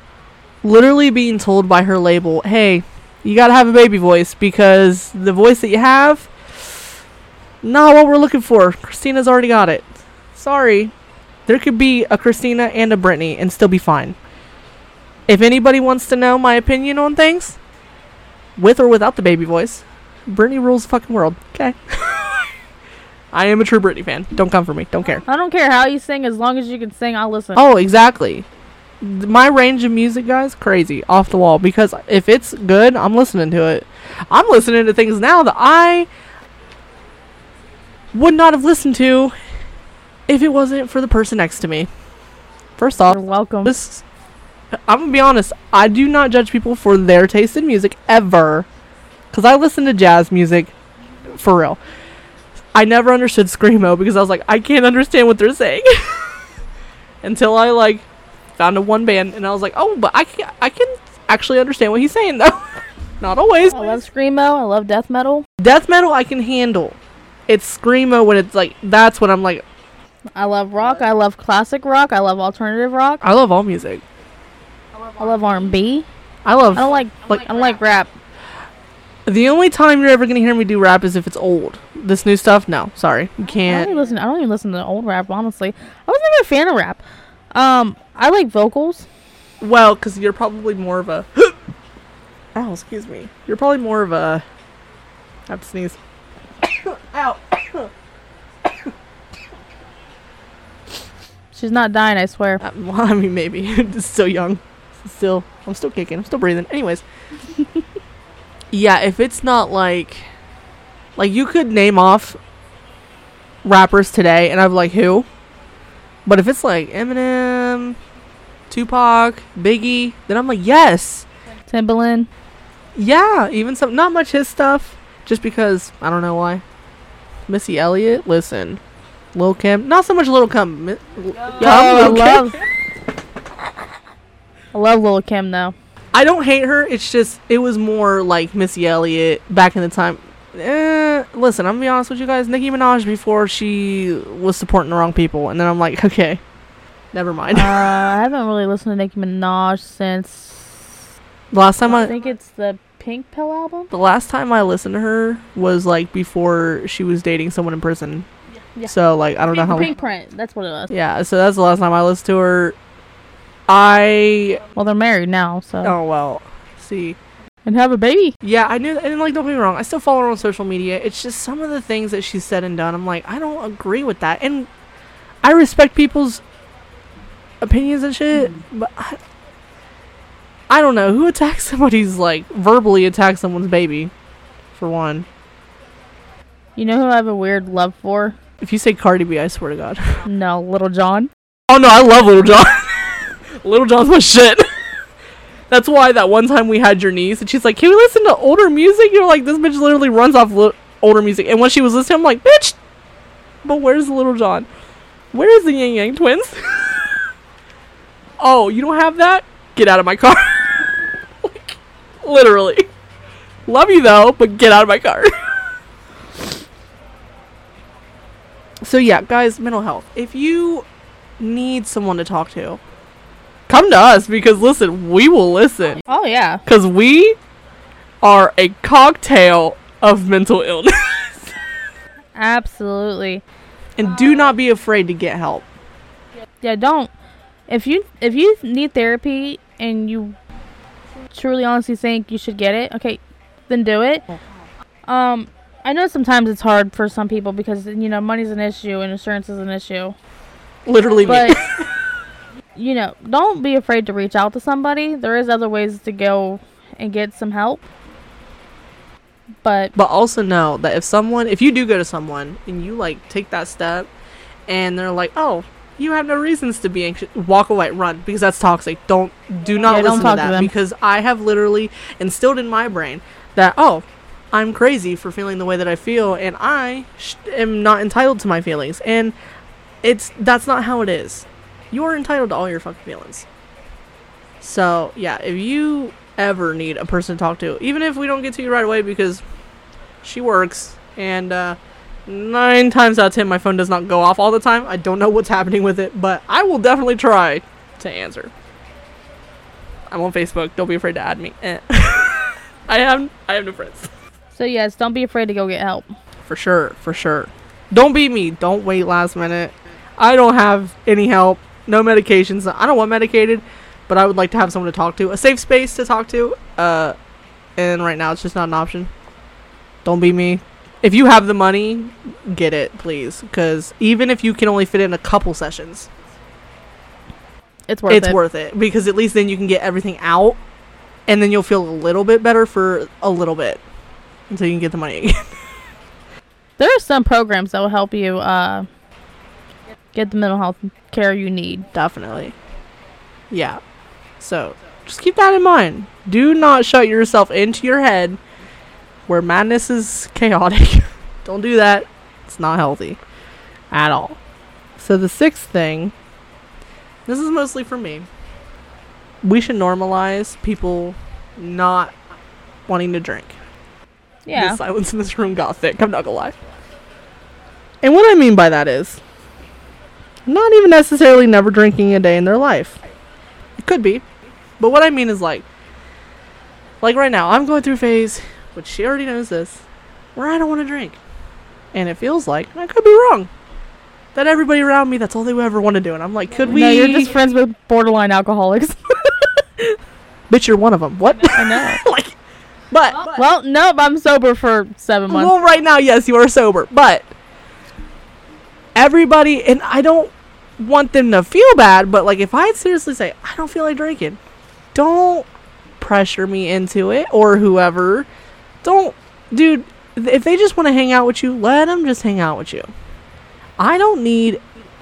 literally being told by her label, "Hey, you gotta have a baby voice because the voice that you have, not what we're looking for. Christina's already got it. Sorry, there could be a Christina and a Britney and still be fine. If anybody wants to know my opinion on things, with or without the baby voice, Britney rules the fucking world. Okay." I am a true Britney fan. Don't come for me. Don't care. I don't care how you sing, as long as you can sing, I'll listen. Oh, exactly. My range of music, guys, crazy, off the wall. Because if it's good, I'm listening to it. I'm listening to things now that I would not have listened to if it wasn't for the person next to me. First off, You're welcome. this I'm gonna be honest. I do not judge people for their taste in music ever, because I listen to jazz music for real. I never understood screamo because I was like, I can't understand what they're saying until I like found a one band and I was like, oh, but I can I can actually understand what he's saying though. not always. I love screamo. I love death metal. Death metal I can handle. It's screamo when it's like that's when I'm like, I love rock. I love classic rock. I love alternative rock. I love all music. I love R&B. I love I don't like Like- I don't like rap. The only time you're ever gonna hear me do rap is if it's old. This new stuff, no, sorry, you I don't even listen. I don't even listen to old rap. Honestly, I was never a fan of rap. Um, I like vocals. Well, because you're probably more of a. oh, excuse me. You're probably more of a. I have to sneeze. Ow. She's not dying. I swear. Uh, well, I mean, maybe. still young. Still, I'm still kicking. I'm still breathing. Anyways. yeah, if it's not like. Like, you could name off rappers today, and I'm like, who? But if it's like Eminem, Tupac, Biggie, then I'm like, yes. Timbaland. Yeah, even some not much his stuff, just because I don't know why. Missy Elliott, listen, Lil Kim, not so much Lil Kim. Mi- Lil- Yo, I love. I love Lil Kim though. I don't hate her. It's just it was more like Missy Elliott back in the time. Eh, listen, I'm gonna be honest with you guys. Nicki Minaj before she was supporting the wrong people, and then I'm like, okay, never mind. Uh, I haven't really listened to Nicki Minaj since the last time I I, think it's the Pink Pill album. the last time I listened to her was like before she was dating someone in prison. Yeah. So like I don't know how. Pink Print. That's what it was. Yeah, so that's the last time I listened to her. I Well, they're married now, so oh well, see, and have a baby. Yeah, I knew, and like, don't get me wrong, I still follow her on social media. It's just some of the things that she's said and done. I'm like, I don't agree with that, and I respect people's opinions and shit, mm. but I, I don't know who attacks somebody's like verbally attacks someone's baby, for one. You know who I have a weird love for? If you say Cardi B, I swear to God. No, Lil Jon. Oh no, I love Lil Jon. Lil Jon's my shit. That's why that one time we had your niece and she's like, "Can we listen to older music?" You're like, "This bitch literally runs off li- older music." And when she was listening, I'm like, "Bitch, but where's Lil Jon? Where is the Ying Yang Twins?" oh, you don't have that? Get out of my car. like, literally. Love you though, but get out of my car. So yeah, guys, mental health. If you need someone to talk to, come to us because listen, we will listen Oh yeah. because we are a cocktail of mental illness. Absolutely. and do not be afraid to get help. Yeah, don't. If you if you need therapy and you truly honestly think you should get it, okay, then do it. Um, I know sometimes it's hard for some people because you know money's an issue and insurance is an issue, Literally, but you know, don't be afraid to reach out to somebody. There is other ways to go and get some help. But But also know that if someone, if you do go to someone and you like take that step, and they're like, "Oh, you have no reasons to be anxious," walk away, run because that's toxic. Don't do not Yeah, don't listen talk to to that them. because I have literally instilled in my brain that oh, I'm crazy for feeling the way that I feel, and I sh- am not entitled to my feelings, and it's that's not how it is. You are entitled to all your fucking feelings. So yeah, if you ever need a person to talk to, even if we don't get to you right away because she works and uh, nine times out of ten my phone does not go off all the time. I don't know what's happening with it, but I will definitely try to answer. I'm on Facebook. Don't be afraid to add me. Eh. I have I have no friends. So yes, don't be afraid to go get help. For sure, for sure. Don't be me. Don't wait last minute. I don't have any help. No medications. I don't want medicated, but I would like to have someone to talk to. A safe space to talk to. Uh, and right now it's just not an option. Don't be me. If you have the money, get it, please. Because even if you can only fit in a couple sessions, It's worth it's it. worth it. Because at least then you can get everything out, and then you'll feel a little bit better for a little bit until you can get the money again. There are some programs that will help you uh, get the mental health care you need. Definitely. Yeah. So just keep that in mind. Do not shut yourself into your head where madness is chaotic. Don't do that. It's not healthy at all. So the sixth thing, this is mostly for me. We should normalize people not wanting to drink. Yeah. The silence in this room got thick. I'm not gonna lie. And what I mean by that is, not even necessarily never drinking a day in their life. It could be, but what I mean is like, like right now, I'm going through a phase, which she already knows this, where I don't want to drink, and it feels like and I could be wrong. That everybody around me, that's all they would ever want to do, and I'm like, could we? No, you're just friends with borderline alcoholics. bitch, you're one of them. What? I know. like, but well, nope, I'm sober for seven months. Well, right now, yes, you are sober, but everybody, and I don't want them to feel bad, but like if I seriously say I don't feel like drinking, don't pressure me into it or whoever. Don't, dude. If they just want to hang out with you, let them just hang out with you. I don't need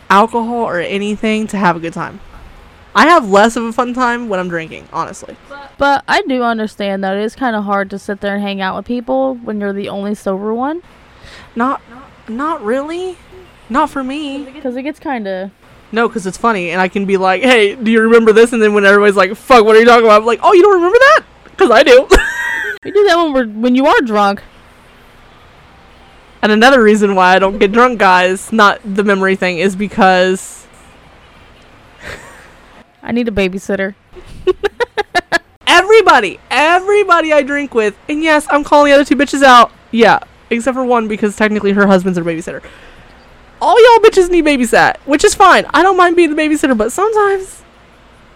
alcohol or anything to have a good time. I have less of a fun time when I'm drinking, honestly. But I do understand that it is kind of hard to sit there and hang out with people when you're the only sober one. Not, not really. Not for me. Because it gets kind of. No, because it's funny, and I can be like, "Hey, do you remember this?" And then when everybody's like, "Fuck, what are you talking about?" I'm like, "Oh, you don't remember that?" Because I do. We do that when we're when you are drunk. and another reason why I don't get drunk, guys, not the memory thing, is because I need a babysitter. everybody, everybody I drink with, and yes, I'm calling the other two bitches out. Yeah, except for one because technically her husband's her babysitter. All y'all bitches need babysat, which is fine. I don't mind being the babysitter, but sometimes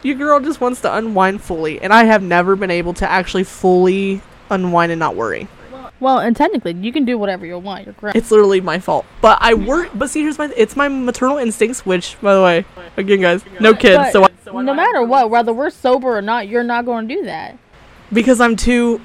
your girl just wants to unwind fully, and I have never been able to actually fully unwind and not worry. Well, and technically, you can do whatever you want. You're grown. It's literally my fault. But I work. But see, here's my. It's my maternal instincts, which, by the way, again, guys, no kids. But So I, no matter what, whether we're sober or not, you're not going to do that. because I'm too.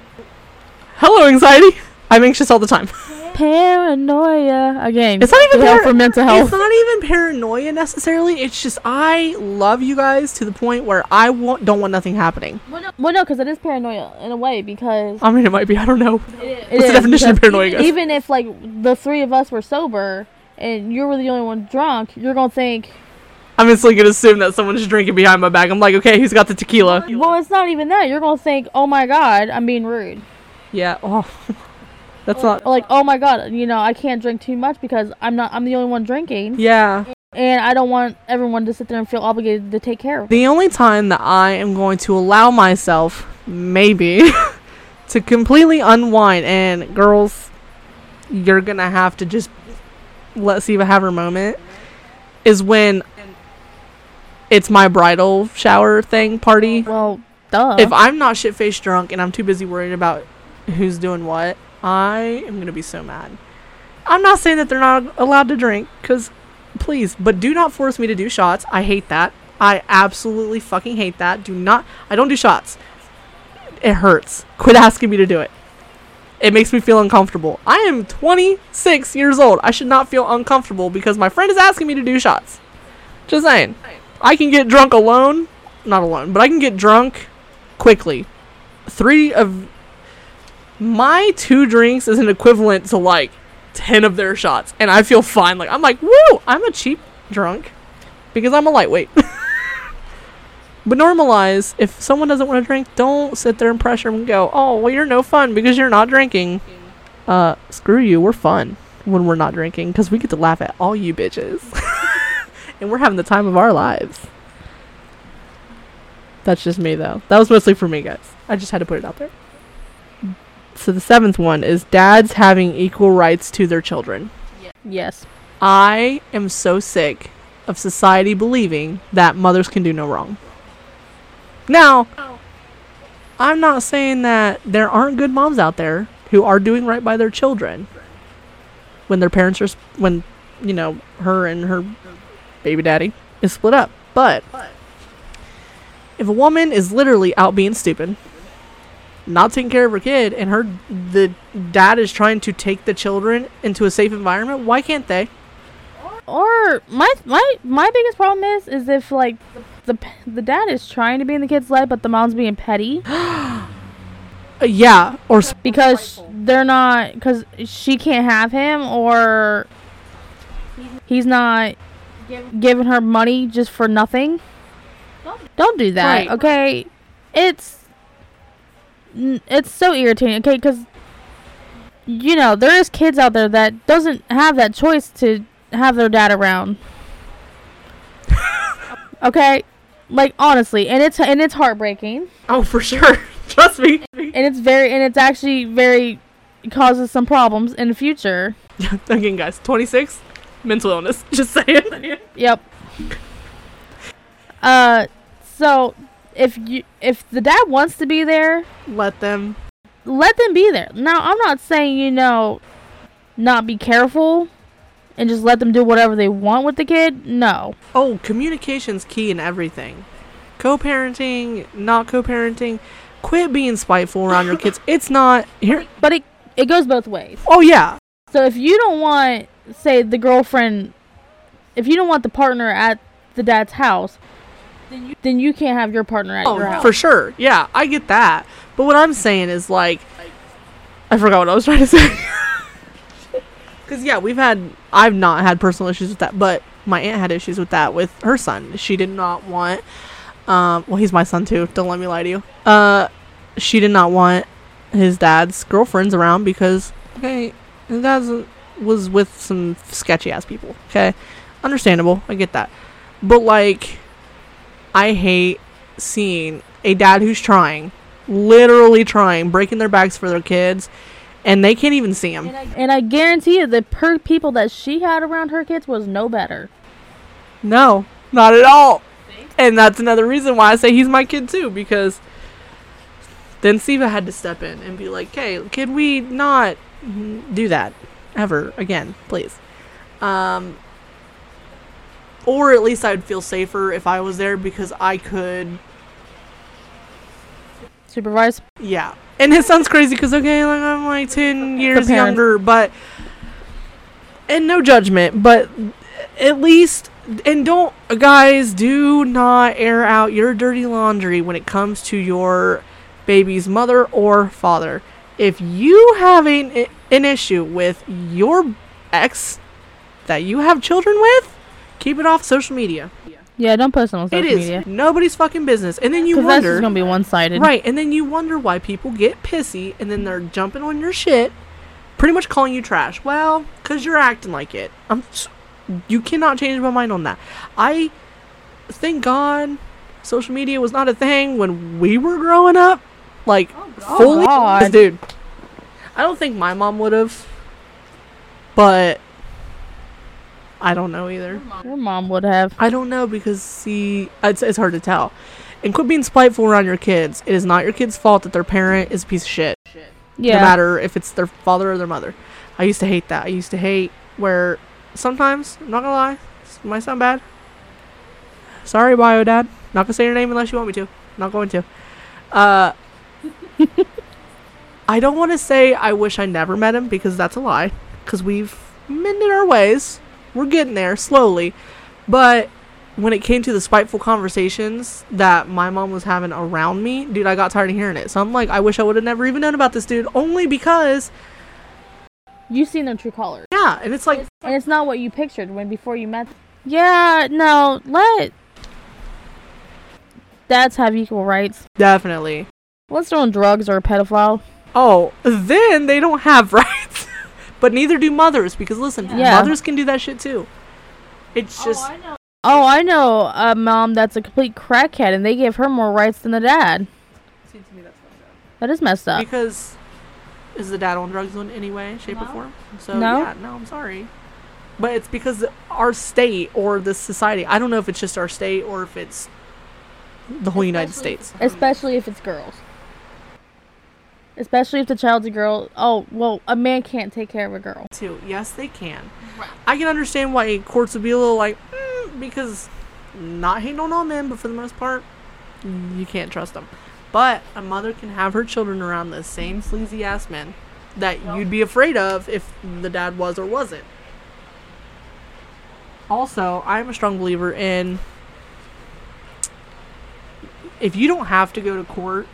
Hello, anxiety. I'm anxious all the time. Paranoia again. It's not even para- for mental health. It's not even paranoia necessarily. It's just I love you guys to the point where I want, don't want nothing happening. Well, no, because it is paranoia in a way because I mean, it might be. I don't know. it What's the definition of paranoia, guys? Even if like the three of us were sober and you were the only one drunk, you're gonna think, I'm instantly gonna assume that someone's drinking behind my back. I'm like, okay, who's got the tequila? well, it's not even that. You're gonna think, oh my god, I'm being rude. Yeah. Oh, that's not. Like, oh my god, you know, I can't drink too much because I'm not. I'm the only one drinking, Yeah. and I don't want everyone to sit there and feel obligated to take care of. The only time that I am going to allow myself, maybe, to completely unwind, and girls, you're gonna have to just let Siva have her moment, is when it's my bridal shower thing party. Well, duh. If I'm not shit faced drunk and I'm too busy worrying about who's doing what, I am gonna be so mad. I'm not saying that they're not allowed to drink, cause please, but do not force me to do shots. I hate that. I absolutely fucking hate that. Do not. I don't do shots. It hurts. Quit asking me to do it. It makes me feel uncomfortable. I am 26 years old. I should not feel uncomfortable because my friend is asking me to do shots. Just saying. I can get drunk alone. Not alone, but I can get drunk quickly. Three of my two drinks is an equivalent to like 10 of their shots. And I feel fine. Like, I'm like, woo, I'm a cheap drunk because I'm a lightweight. but normalize if someone doesn't want to drink, don't sit there and pressure them and go, oh, well, you're no fun because you're not drinking. Uh, screw you. We're fun when we're not drinking because we get to laugh at all you bitches. and we're having the time of our lives. That's just me, though. That was mostly for me, guys. I just had to put it out there. So the seventh one is dads having equal rights to their children. yes. I am so sick of society believing that mothers can do no wrong. Now, I'm not saying that there aren't good moms out there who are doing right by their children when their parents are, s- when, you know, her and her baby daddy is split up. But if a woman is literally out being stupid, not taking care of her kid, and her the dad is trying to take the children into a safe environment, why can't they? Or my my my biggest problem is is if like the the, dad is trying to be in the kid's life, but the mom's being petty yeah, or because they're not because she can't have him or he's not giving her money just for nothing. Don't do that, Right. okay? It's it's so irritating, okay? Because you know there is kids out there that doesn't have that choice to have their dad around. okay, like honestly, and it's and it's heartbreaking, oh, for sure. Trust me. and it's very and it's actually very it causes some problems in the future. Again, guys, 26, mental illness. Just saying. Yep. Uh, so if you if the dad wants to be there, Let them. let them be there. Now, I'm not saying you know, not be careful, and just let them do whatever they want with the kid. No. Oh, communication's key in everything. Co-parenting, not co-parenting. Quit being spiteful around your kids. It's not here. But it it goes both ways. Oh yeah. So if you don't want, say, the girlfriend, if you don't want the partner at the dad's house, then you, then you can't have your partner at your Oh, house. for sure. Yeah, I get that. But what I'm saying is like, I forgot what I was trying to say. Because yeah, we've had. I've not had personal issues with that, but my aunt had issues with that with her son. She did not want. Um, well, he's my son too. Don't let me lie to you. Uh, she did not want his dad's girlfriends around because okay, his dad was with some sketchy ass people. Okay, understandable. I get that, but like, I hate seeing a dad who's trying, literally trying, breaking their backs for their kids, and they can't even see them. And I guarantee you, the per people that she had around her kids was no better. No, not at all. and that's another reason why I say he's my kid too, because then Siva had to step in and be like, "Okay, can we not do that ever again, please?" Um, or at least I'd feel safer if I was there because I could, Supervise. yeah. And it sounds crazy because okay, like I'm like ten years younger, but and no judgment, but at least and don't guys do not air out your dirty laundry when it comes to your baby's mother or father. If you have an, an issue with your ex that you have children with, keep it off social media. Yeah, don't post it on It social is media. nobody's fucking business. And then you Because that's wonder just gonna be one sided. Right, and then you wonder why people get pissy and then they're jumping on your shit, pretty much calling you trash. Well, cuz you're acting like it. I'm you cannot change my mind on that. I thank God social media was not a thing when we were growing up. Like oh, fully God. dude. I don't think my mom would have. But I don't know either. Your mom would have. I don't know because see, it's, it's hard to tell. And quit being spiteful around your kids. It is not your kid's fault that their parent is a piece of shit. Yeah. No matter if it's their father or their mother. I used to hate that. I used to hate where sometimes, I'm not gonna lie, this might sound bad. Sorry, bio dad. Not gonna say your name unless you want me to. Not going to. Uh, I don't want to say I wish I never met him because that's a lie. Because we've mended our ways. We're getting there slowly. But when it came to the spiteful conversations that my mom was having around me, dude, I got tired of hearing it. So I'm like, I wish I would have never even known about this dude. Only because, You've seen their true colors. yeah. And it's like, And it's not what you pictured when before you met. Yeah, no, let dads have equal rights. definitely. Unless they're on drugs or a pedophile. Oh, then they don't have rights. But neither do mothers. Because listen, Yeah. mothers can do that shit too. It's oh, just. Oh, I know a mom that's a complete crackhead and they give her more rights than the dad. See, to me, That is messed up. That is messed up. Because is the dad on drugs in any way, shape, or form? So No. yeah, no, I'm sorry. But it's because our state or the society. I don't know if it's just our state or if it's the whole United States. Especially if it's girls. Especially if the child's a girl. Oh, well, a man can't take care of a girl. Too. Yes, they can. I can understand why courts would be a little like mm, because not hating on all men, but for the most part, you can't trust them. But a mother can have her children around the same sleazy ass men that you'd be afraid of if the dad was or wasn't. Also, I'm a strong believer in if you don't have to go to court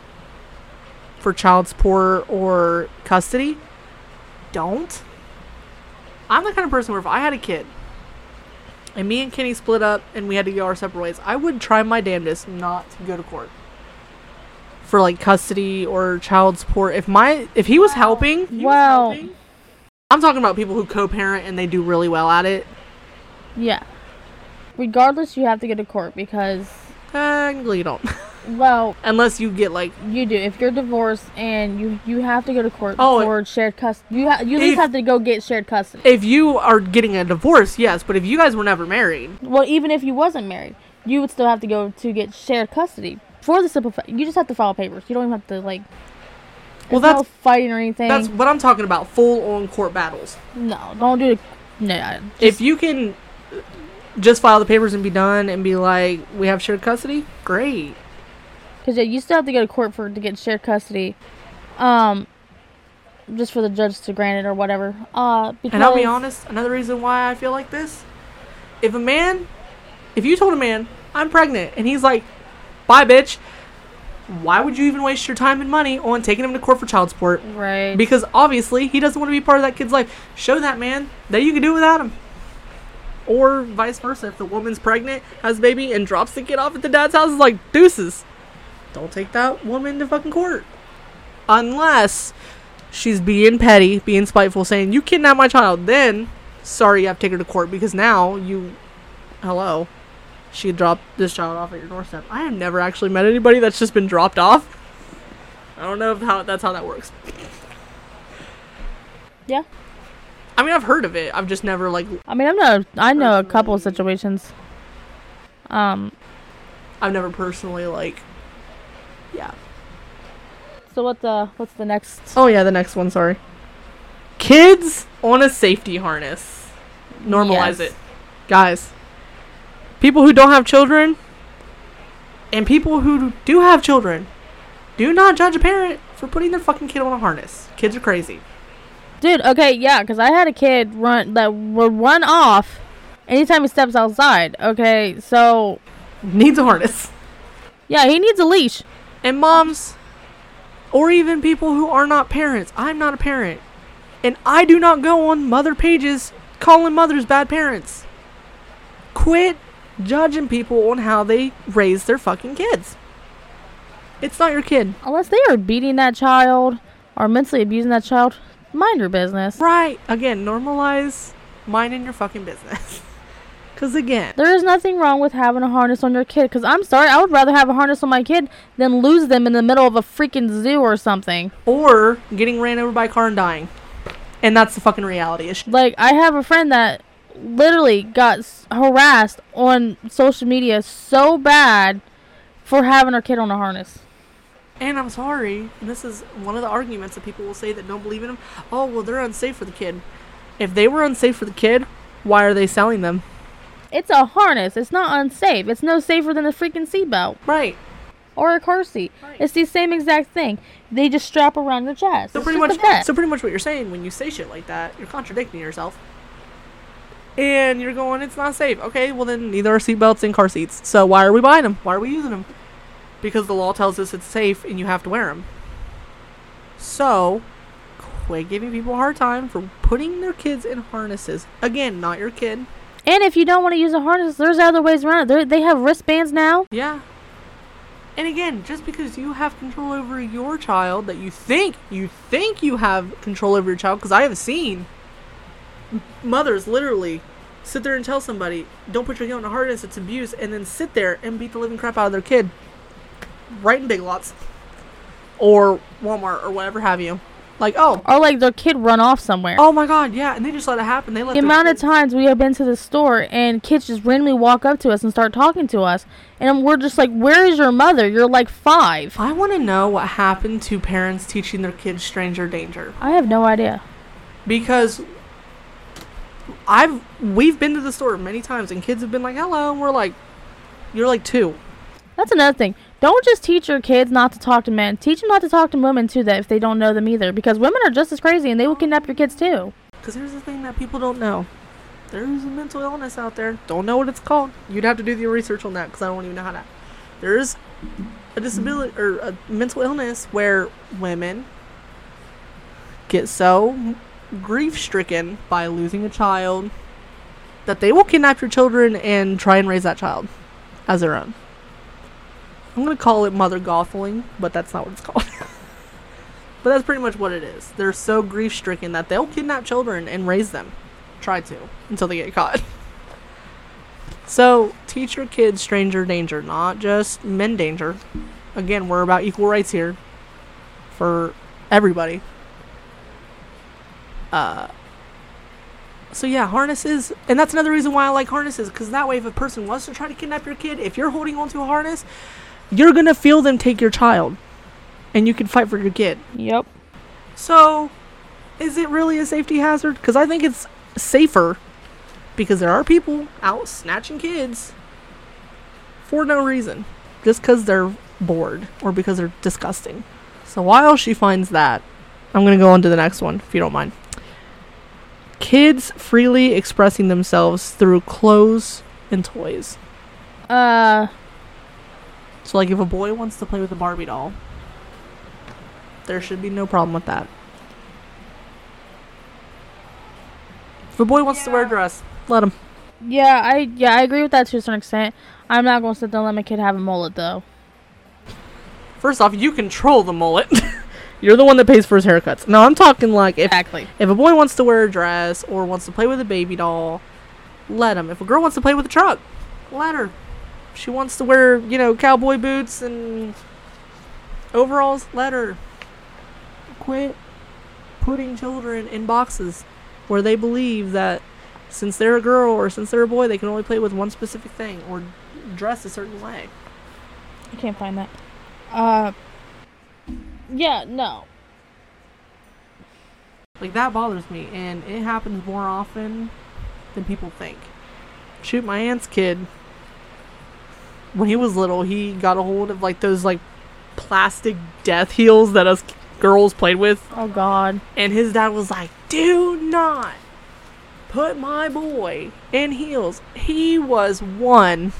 for child support or custody, don't. I'm the kind of person where if I had a kid and me and Kenny split up and we had to go our separate ways, I would try my damnedest not to go to court for like custody or child support. If my if he was helping, he was helping. I'm talking about people who co-parent and they do really well at it. Yeah. Regardless, you have to go to court because, Technically, you don't, well, unless you get like you do. If you're divorced and you you have to go to court Oh, for shared custody, you ha- you at least have to go get shared custody. if you are getting a divorce, yes. But if you guys were never married, Well, even if you wasn't married, you would still have to go to get shared custody for the simple fact you just have to file papers. You don't even have to like. Well, there's no that's- fighting or anything. that's what I'm talking about. Full on court battles. no, don't do it. No, if you can just file the papers and be done and be like, we have shared custody, great. Because yeah, you still have to go to court for to get shared custody, um, just for the judge to grant it or whatever. Uh, because And I'll be honest, another reason why I feel like this, if a man, if you told a man, I'm pregnant, and he's like, bye, bitch, why would you even waste your time and money on taking him to court for child support? right? Because obviously he doesn't want to be part of that kid's life. Show that man that you can do without him. Or vice versa, if the woman's pregnant, has a baby, and drops the kid off at the dad's house, is like deuces. Don't take that woman to fucking court. Unless she's being petty, being spiteful, saying, You kidnapped my child, then sorry you have to take her to court because now you hello. She dropped this child off at your doorstep. I have never actually met anybody that's just been dropped off. I don't know if how that's how that works. yeah. I mean, I've heard of it. I've just never like. I mean, I'm not. I know a couple of situations. Um, I've never personally like. Yeah. So what the what's the next? Oh yeah, the next one. Sorry. Kids on a safety harness. Normalize Yes. it, guys. People who don't have children, and people who do have children, do not judge a parent for putting their fucking kid on a harness. Kids are crazy. Dude, okay, yeah, because I had a kid run that would run off anytime he steps outside. Okay, so Needs a harness. yeah, he needs a leash. And moms, or even people who are not parents. I'm not a parent. And I do not go on mother pages calling mothers bad parents. Quit judging people on how they raise their fucking kids. It's not your kid. Unless they are beating that child or mentally abusing that child, mind your business. Right. Again, normalize minding your fucking business. Because again, There is nothing wrong with having a harness on your kid. Because I'm sorry, I would rather have a harness on my kid than lose them in the middle of a freaking zoo or something. or getting ran over by a car and dying. And that's the fucking reality issue. Like, I have a friend that literally got s- harassed on social media so bad for having her kid on a harness. And I'm sorry, this is one of the arguments that people will say that don't believe in them. Oh, well, they're unsafe for the kid. If they were unsafe for the kid, why are they selling them? It's a harness. It's not unsafe. It's no safer than a freaking seatbelt Right. or a car seat. Right. It's the same exact thing. They just strap around your chest. So It's pretty much, so pretty much what you're saying when you say shit like that, you're contradicting yourself. And you're going, it's not safe. Okay, well then neither are seatbelts and car seats. So why are we buying them? Why are we using them? Because the law tells us it's safe and you have to wear them. So, quit giving people a hard time for putting their kids in harnesses. Again, not your kid. And if you don't want to use a harness, there's other ways around it. They're, they have wristbands now. Yeah. And again, just because you have control over your child that you think you think you have control over your child because I have seen mothers literally sit there and tell somebody, "Don't put your kid in a harness; it's abuse," and then sit there and beat the living crap out of their kid, right in Big Lots, or Walmart or whatever have you. Like, oh, Or like their kid run off somewhere. oh my God, yeah, and they just let it happen. They let the amount of times we have been to the store and kids just randomly walk up to us and start talking to us, and we're just like, "Where is your mother? You're like five. I want to know what happened to parents teaching their kids stranger danger. I have no idea. because I've we've been to the store many times and kids have been like hello and we're like you're like two That's another thing. Don't just teach your kids not to talk to men. Teach them not to talk to women too. That if they don't know them either, because women are just as crazy and they will kidnap your kids too. because here's the thing that people don't know there's a mental illness out there don't know what it's called you'd have to do the research on that because I don't even know how to there's a disability or a mental illness where women get so grief stricken by losing a child that they will kidnap your children and try and raise that child as their own. I'm gonna call it mother gothling, but that's not what it's called. but that's pretty much what it is. They're so grief stricken that they'll kidnap children and raise them. Try to until they get caught. So teach your kids stranger danger, not just men danger. Again, we're about equal rights here for everybody. Uh so yeah, harnesses, and that's another reason why I like harnesses, because that way, if a person wants to try to kidnap your kid, if you're holding onto a harness, you're gonna feel them take your child, and you can fight for your kid. Yep. So, is it really a safety hazard? Because I think it's safer, because there are people out snatching kids for no reason, just because they're bored or because they're disgusting. So while she finds that, I'm gonna go on to the next one, if you don't mind. Kids freely expressing themselves through clothes and toys. Uh, So, like, if a boy wants to play with a Barbie doll, there should be no problem with that. If a boy wants to wear a dress, let him. yeah, I yeah I agree with that to a certain extent. I'm not gonna sit there and let my kid have a mullet though. First off, you control the mullet. You're the one that pays for his haircuts. No, I'm talking like if Exactly. if a boy wants to wear a dress or wants to play with a baby doll, let him. If a girl wants to play with a truck, let her. She wants to wear, you know, cowboy boots and overalls, let her. Quit putting children in boxes where they believe that since they're a girl or since they're a boy, they can only play with one specific thing or dress a certain way. I can't find that. Uh. Yeah, no. Like that bothers me, and it happens more often than people think. Shoot, my aunt's kid. When he was little, he got a hold of like those like plastic death heels that us girls played with, Oh God. and his dad was like, "Do not put my boy in heels." He was one.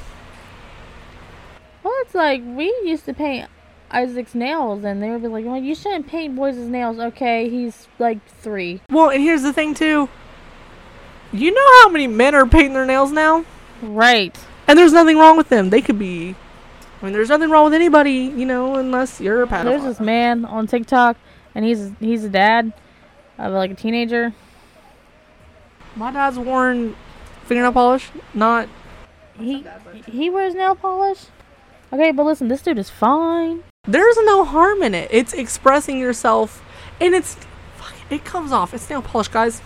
Well, it's like we used to paint Isaac's nails, and they would be like, "Well, you shouldn't paint boys' nails." Okay, he's like three. Well, and here's the thing too. You know how many men are painting their nails now? Right. And there's nothing wrong with them. They could be. I mean, there's nothing wrong with anybody, you know, unless you're a pattern. There's this man on TikTok, and he's he's a dad of like a teenager. My dad's worn fingernail polish, not. He he wears nail polish. Okay, but listen, this dude is fine. There's no harm in it. It's expressing yourself, and it's. It comes off. It's nail polish, guys.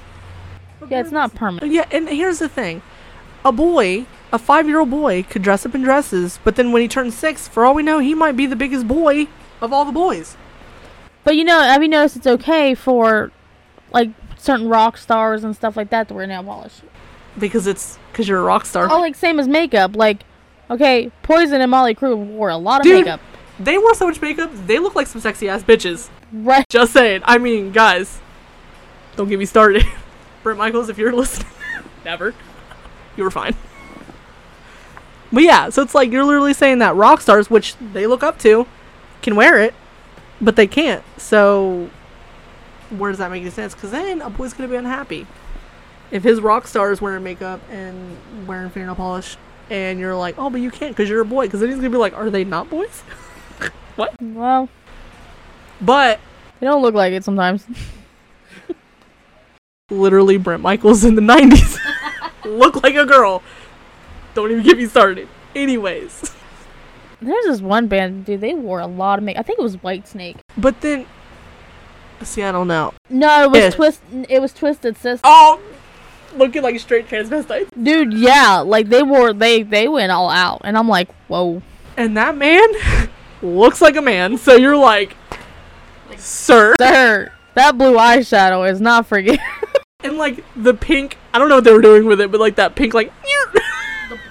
Yeah, it's not permanent. Yeah, and here's the thing a boy, a five year old boy, could dress up in dresses, but then when he turns six, for all we know, he might be the biggest boy of all the boys. But you know, have you noticed it's okay for like certain rock stars and stuff like that to wear nail polish? Because it's. Because you're a rock star. Oh, like same as makeup. Like, okay, Poison and Mötley Crüe wore a lot of Dude. makeup. They wore so much makeup, they look like some sexy ass bitches. Right. Just saying. I mean, guys, don't get me started. Bret Michaels, if you're listening, never. You were fine. But yeah, so it's like you're literally saying that rock stars, which they look up to, can wear it, but they can't. So where does that make any sense? Because then a boy's gonna be unhappy if his rock star is wearing makeup and wearing fingernail polish, and you're like, oh, but you can't because you're a boy. Because then he's gonna be like, are they not boys? What? Well, But they don't look like it sometimes. literally Bret Michaels in the 90s. Look like a girl. Don't even get me started. Anyways. There's this one band, dude. They wore a lot of makeup. I think it was White Snake. But then, see, I don't know. No, it was Yeah. twist. It was Twisted Sister. Oh, looking like straight transvestite. Dude, yeah, like they wore they they went all out, and I'm like, whoa. And that man looks like a man. So you're like, sir. Sir, that blue eyeshadow is not you. And like the pink, I don't know what they were doing with it, but like that pink, like,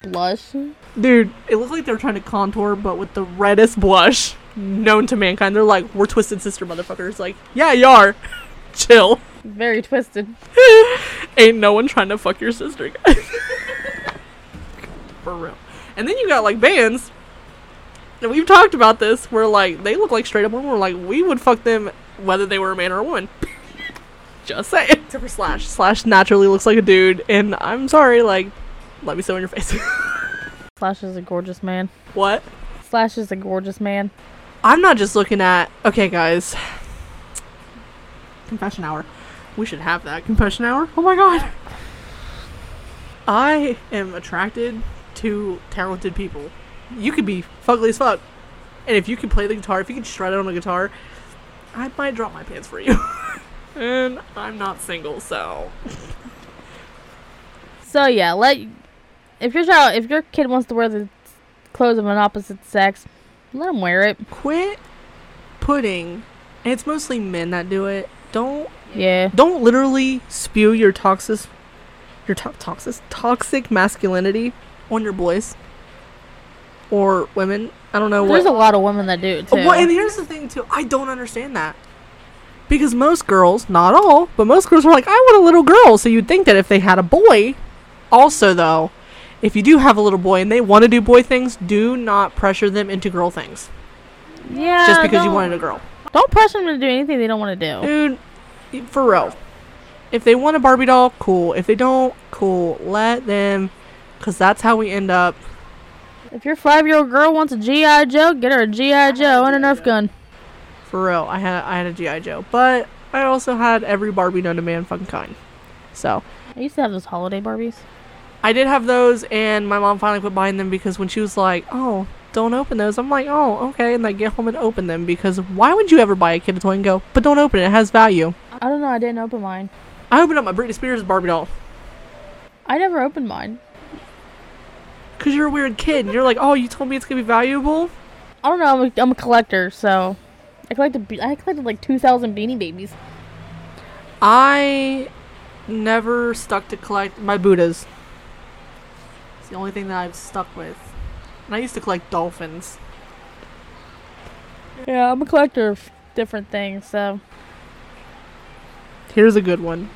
Blush. dude, it looked like they were trying to contour, but with the reddest blush known to mankind. They're like, we're twisted sister motherfuckers. Like, yeah, you are. Chill. Very twisted. Ain't no one trying to fuck your sister, guys. For real. And then you got like bands, and we've talked about this, where like they look like straight up women. We're like, we would fuck them whether they were a man or a woman. Just saying. Except for Slash. Slash naturally looks like a dude, and I'm sorry, like, let me sew in your face. Slash is a gorgeous man. what? Slash is a gorgeous man. I'm not just looking at. Okay, guys. Confession hour. We should have that confession hour. Oh my god. I am attracted to talented people. You could be fugly as fuck. And if you can play the guitar, if you can shred it on a guitar, I might drop my pants for you. and I'm not single, so. So yeah, let if your child if your kid wants to wear the clothes of an opposite sex, let him wear it. Quit putting. And it's mostly men that do it. Don't Yeah. don't literally spew your toxic your to- toxic toxic masculinity on your boys or women. I don't know what. There's a lot of women that do it too. well, and here's the thing too. I don't understand that because most girls, not all, but most girls are like, I want a little girl. So you'd think that if they had a boy, also though, if you do have a little boy and they want to do boy things, do not pressure them into girl things yeah, just because you wanted a girl. Don't pressure them to do anything they don't want to do. Dude, for real. If they want a Barbie doll, cool. If they don't, cool. Let them, because that's how we end up. If your five year old girl wants a GI Joe, get her a GI Joe and a Nerf gun. For real, I had I had a GI Joe, but I also had every Barbie known to man fucking kind. So I used to have those holiday Barbies. I did have those, and my mom finally quit buying them because when she was like, "Oh, don't open those," I'm like, "Oh, okay," and I get home and open them because why would you ever buy a kid a toy and go, "But don't open it; it has value." I don't know. I didn't open mine. I opened up my Britney Spears Barbie doll I never opened mine. because you're a weird kid, and you're like, "Oh, you told me it's gonna be valuable." I don't know. I'm a, I'm a collector, so I collected. be- I collected like two thousand Beanie Babies. I never stuck to collect my Buddhas. It's the only thing that I've stuck with. And I used to collect dolphins. Yeah, I'm a collector of different things. So Here's a good one.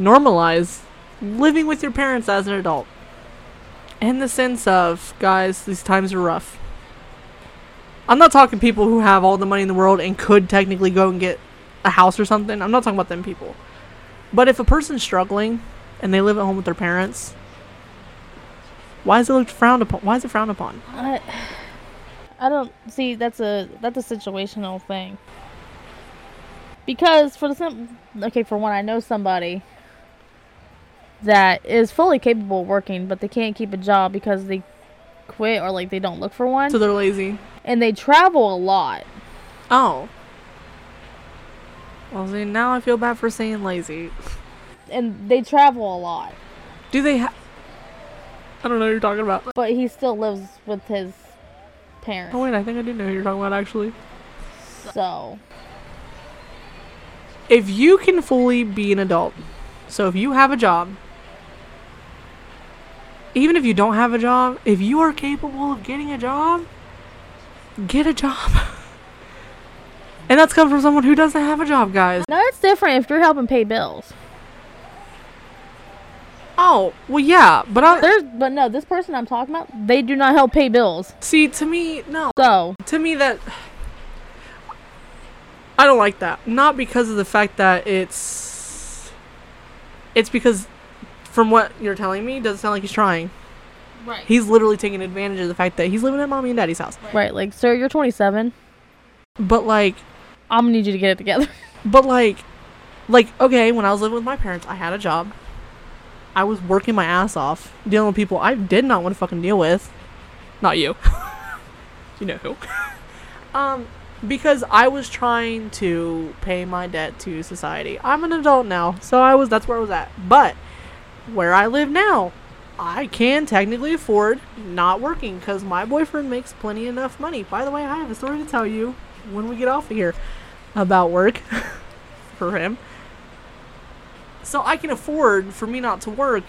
Normalize living with your parents as an adult. In the sense of, guys, these times are rough. I'm not talking people who have all the money in the world and could technically go and get a house or something. I'm not talking about them people. But if a person's struggling and they live at home with their parents, why is it looked frowned upon? Why is it frowned upon? I, I don't see. That's a that's a situational thing. Because for the sim, okay, for one, I know somebody that is fully capable of working, but they can't keep a job because they quit or like they don't look for one, So they're lazy. and they travel a lot. Oh. Well, see, now I feel bad for saying lazy. and they travel a lot. Do they have? I don't know what you're talking about. But he still lives with his parents. Oh wait, I think I do know who you're talking about actually. So If you can fully be an adult, so if you have a job, even if you don't have a job, if you are capable of getting a job, get a job. and that's coming from someone who doesn't have a job, guys. No, it's different if you're helping pay bills. Oh, well, yeah, but I There's but no, this person I'm talking about, they do not help pay bills. see to me, no. So to me that I don't like that. Not because of the fact that it's it's because from what you're telling me, it doesn't sound like he's trying. right, He's literally taking advantage of the fact that he's living at mommy and daddy's house. right, like sir, you're 27. But like I'm gonna need you to get it together. but like like okay, when I was living with my parents, I had a job. I was working my ass off dealing with people I did not want to fucking deal with. Not you. you know who. um because I was trying to pay my debt to society. I'm an adult now, so I was that's where I was at. But where I live now, I can technically afford not working cuz my boyfriend makes plenty enough money. By the way, I have a story to tell you when we get off of here about work for him. So I can afford for me not to work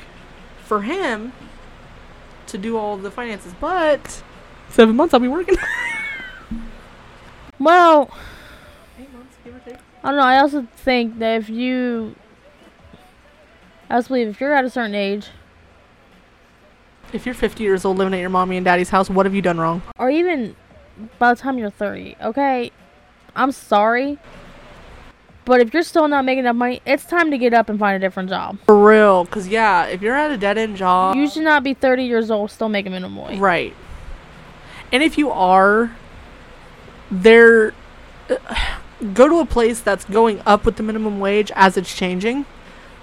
for him to do all the finances. But seven months I'll be working. well, Eight months, give or take. I don't know. I also think that if you, I also believe if you're at a certain age, If you're 50 years old living at your mommy and daddy's house, what have you done wrong? or even by the time you're 30, okay, I'm sorry, but if you're still not making enough money, it's time to get up and find a different job. For real, cause yeah, if you're at a dead end job, You should not be 30 years old still making minimum wage. right. And if you are, there, uh, go to a place that's going up with the minimum wage as it's changing,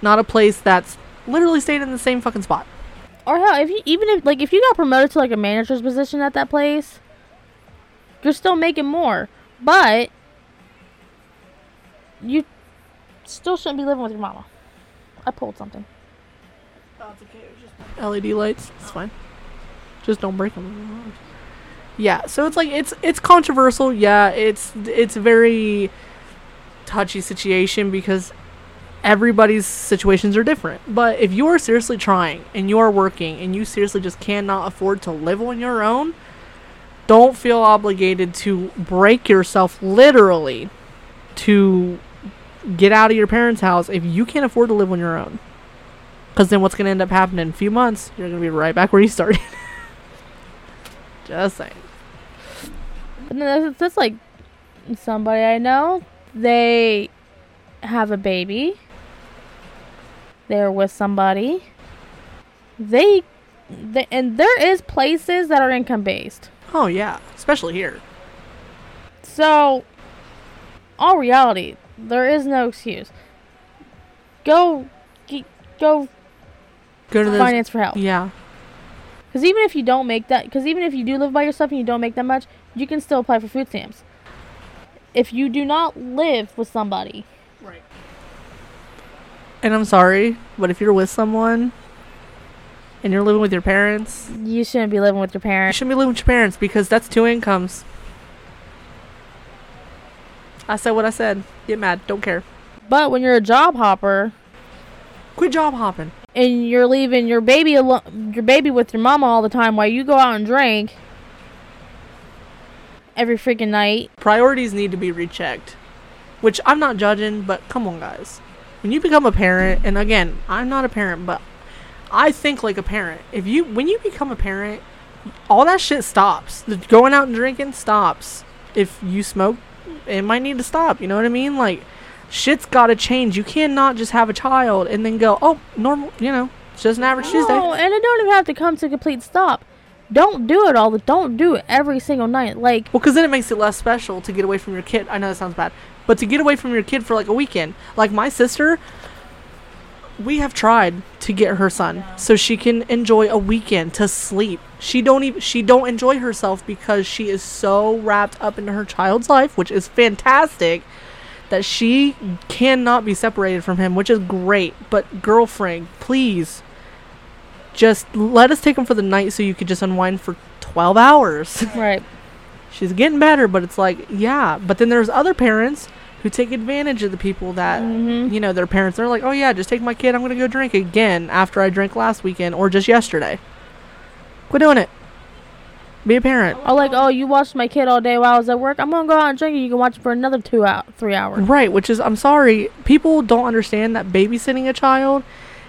not a place that's literally staying in the same fucking spot. Or hell, if you even if like if you got promoted to like a manager's position at that place, you're still making more. But you still shouldn't be living with your mama. I pulled something. LED lights. It's fine. Just don't break them. Yeah, so it's like it's it's controversial. Yeah, it's it's very touchy situation because everybody's situations are different. But if you are seriously trying and you are working and you seriously just cannot afford to live on your own, don't feel obligated to break yourself literally to get out of your parents' house if you can't afford to live on your own. Because then what's going to end up happening in a few months? You're going to be right back where you started. Just saying. That's, that's like somebody I know. They have a baby. They're with somebody. They, they and there is places that are income based. Oh, yeah. Especially here. So, all reality, there is no excuse. Go, go Go to the. finance for help. Yeah. Because even if you don't make that, because even if you do live by yourself and you don't make that much, you can still apply for food stamps. If you do not live with somebody, Right. And I'm sorry, but if you're with someone and you're living with your parents, You shouldn't be living with your parents. you shouldn't be living with your parents because that's two incomes. I said what I said. Get mad. Don't care. But when you're a job hopper Quit job hopping. and you're leaving your baby alo- your baby with your mama all the time while you go out and drink every freaking night. Priorities need to be rechecked. Which I'm not judging, but come on, guys. When you become a parent, and again, I'm not a parent, but I think like a parent. If you, when you become a parent, all that shit stops. The going out and drinking stops. If you smoke, it might need to stop. You know what I mean? Like, shit's got to change. You cannot just have a child and then go, oh, normal. You know, it's just an average Tuesday. No, and it don't even have to come to a complete stop. Don't do it all the don't do it every single night. Like Well, because then it makes it less special to get away from your kid. I know that sounds bad, but to get away from your kid for like a weekend, like my sister, we have tried to get her son so she can enjoy a weekend to sleep. She don't even she don't enjoy herself because she is so wrapped up into her child's life, which is fantastic. That she cannot be separated from him, which is great. But girlfriend, please, just let us take him for the night so you could just unwind for twelve hours. right. she's getting better but it's like yeah but then there's other parents who take advantage of the people that Mhm. you know their parents they're like oh yeah just take my kid i'm gonna go drink again after i drank last weekend or just yesterday quit doing it. Be a parent. Oh, like, oh, you watched my kid all day while I was at work. I'm gonna go out and drink, and you can watch it for another two out, three hours. right which is i'm sorry people don't understand that babysitting a child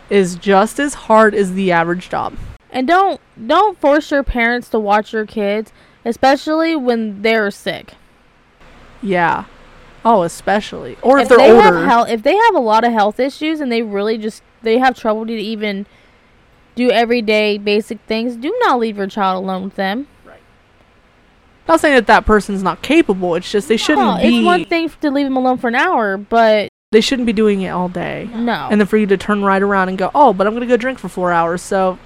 is just as hard as the average job. And don't don't force your parents to watch your kids, especially when they're sick. yeah. Oh especially. Or if, if they're they older. have health, if they have a lot of health issues and they really just they have trouble to even do everyday basic things, do not leave your child alone with them. Right. Not saying that that person's not capable it's just they shouldn't No, be it's one thing to leave them alone for an hour, but they shouldn't be doing it all day no. and then for you to turn right around and go, oh, but I'm gonna go drink for four hours, so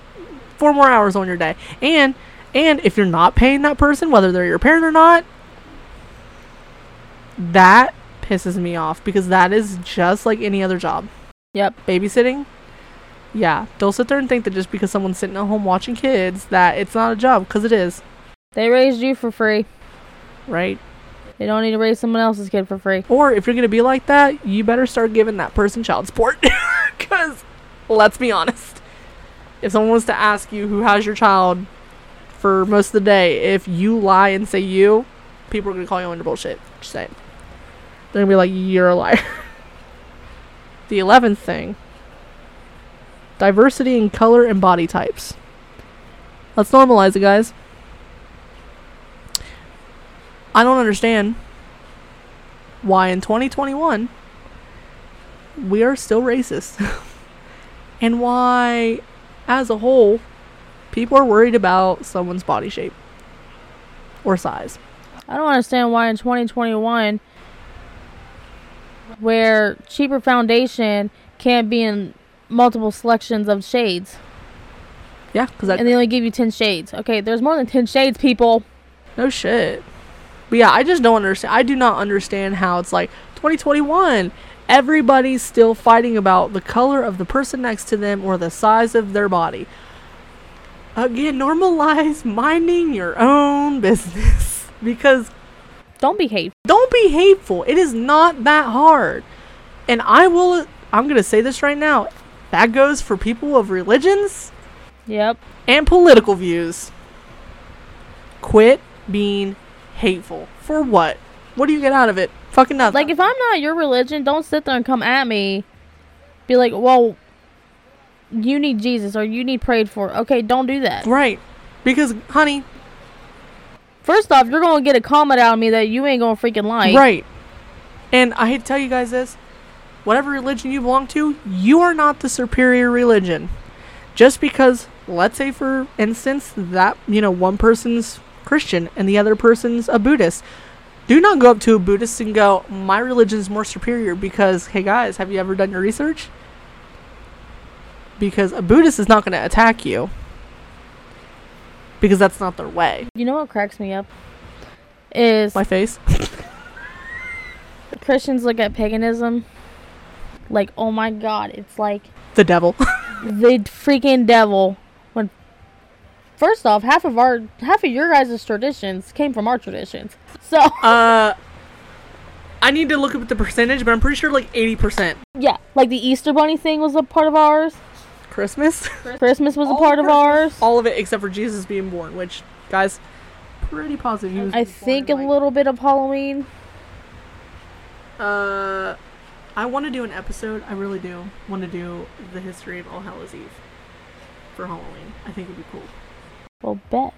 four more hours on your day. And and if you're not paying that person, whether they're your parent or not, that pisses me off because that is just like any other job. yep. Babysitting, yeah. Don't sit there and think that just because someone's sitting at home watching kids that it's not a job because it is, They raised you for free. right? They don't need to raise someone else's kid for free. Or if you're gonna be like that, you better start giving that person child support. Because let's be honest, if someone was to ask you who has your child for most of the day, if you lie and say you, people are gonna call you under bullshit. Just saying. They're gonna be like, you're a liar. the eleventh thing: diversity in color and body types. Let's normalize it, guys. I don't understand why in 2021 we are still racist and why as a whole people are worried about someone's body shape or size I don't understand why in 2021, where cheaper foundation can't be in multiple selections of shades, yeah because and they only give you 10 shades. Okay, there's more than 10 shades, people. no shit but yeah i just don't understand i do not understand how it's like 2021 everybody's still fighting about the color of the person next to them or the size of their body again normalize minding your own business because Don't be hateful. don't be hateful. It is not that hard. And I will I'm going to say this right now. That goes for people of religions Yep. and political views. Quit being hateful. For what? What do you get out of it? Fucking nothing. Like, if I'm not your religion, don't sit there and come at me. Be like, well, you need Jesus or you need prayed for. Okay, don't do that. right. Because honey, First off, you're going to get a comment out of me that you ain't going to freaking like. right. And I hate to tell you guys this. Whatever religion you belong to, you are not the superior religion. Just because, let's say for instance, that, you know, one person's Christian and the other person's a Buddhist. Do not go up to a Buddhist and go, my religion is more superior because, hey guys, have you ever done your research? Because a Buddhist is not going to attack you. Because that's not their way. You know what cracks me up? Is My face. Christians look at paganism like, oh my god, it's like The devil. the freaking devil when first off, half of our half of your guys' traditions came from our traditions. So Uh, I need to look up the percentage, but I'm pretty sure like 80% yeah, like the Easter bunny thing was a part of ours. Christmas. Christmas was a part of Christmas. ours. All of it except for Jesus being born, which, guys, pretty positive. I born think a like- little bit of Halloween. Uh, I want to do an episode. I really do want to do the history of All Hallows Eve for Halloween. I think it'd be cool. Well, bet.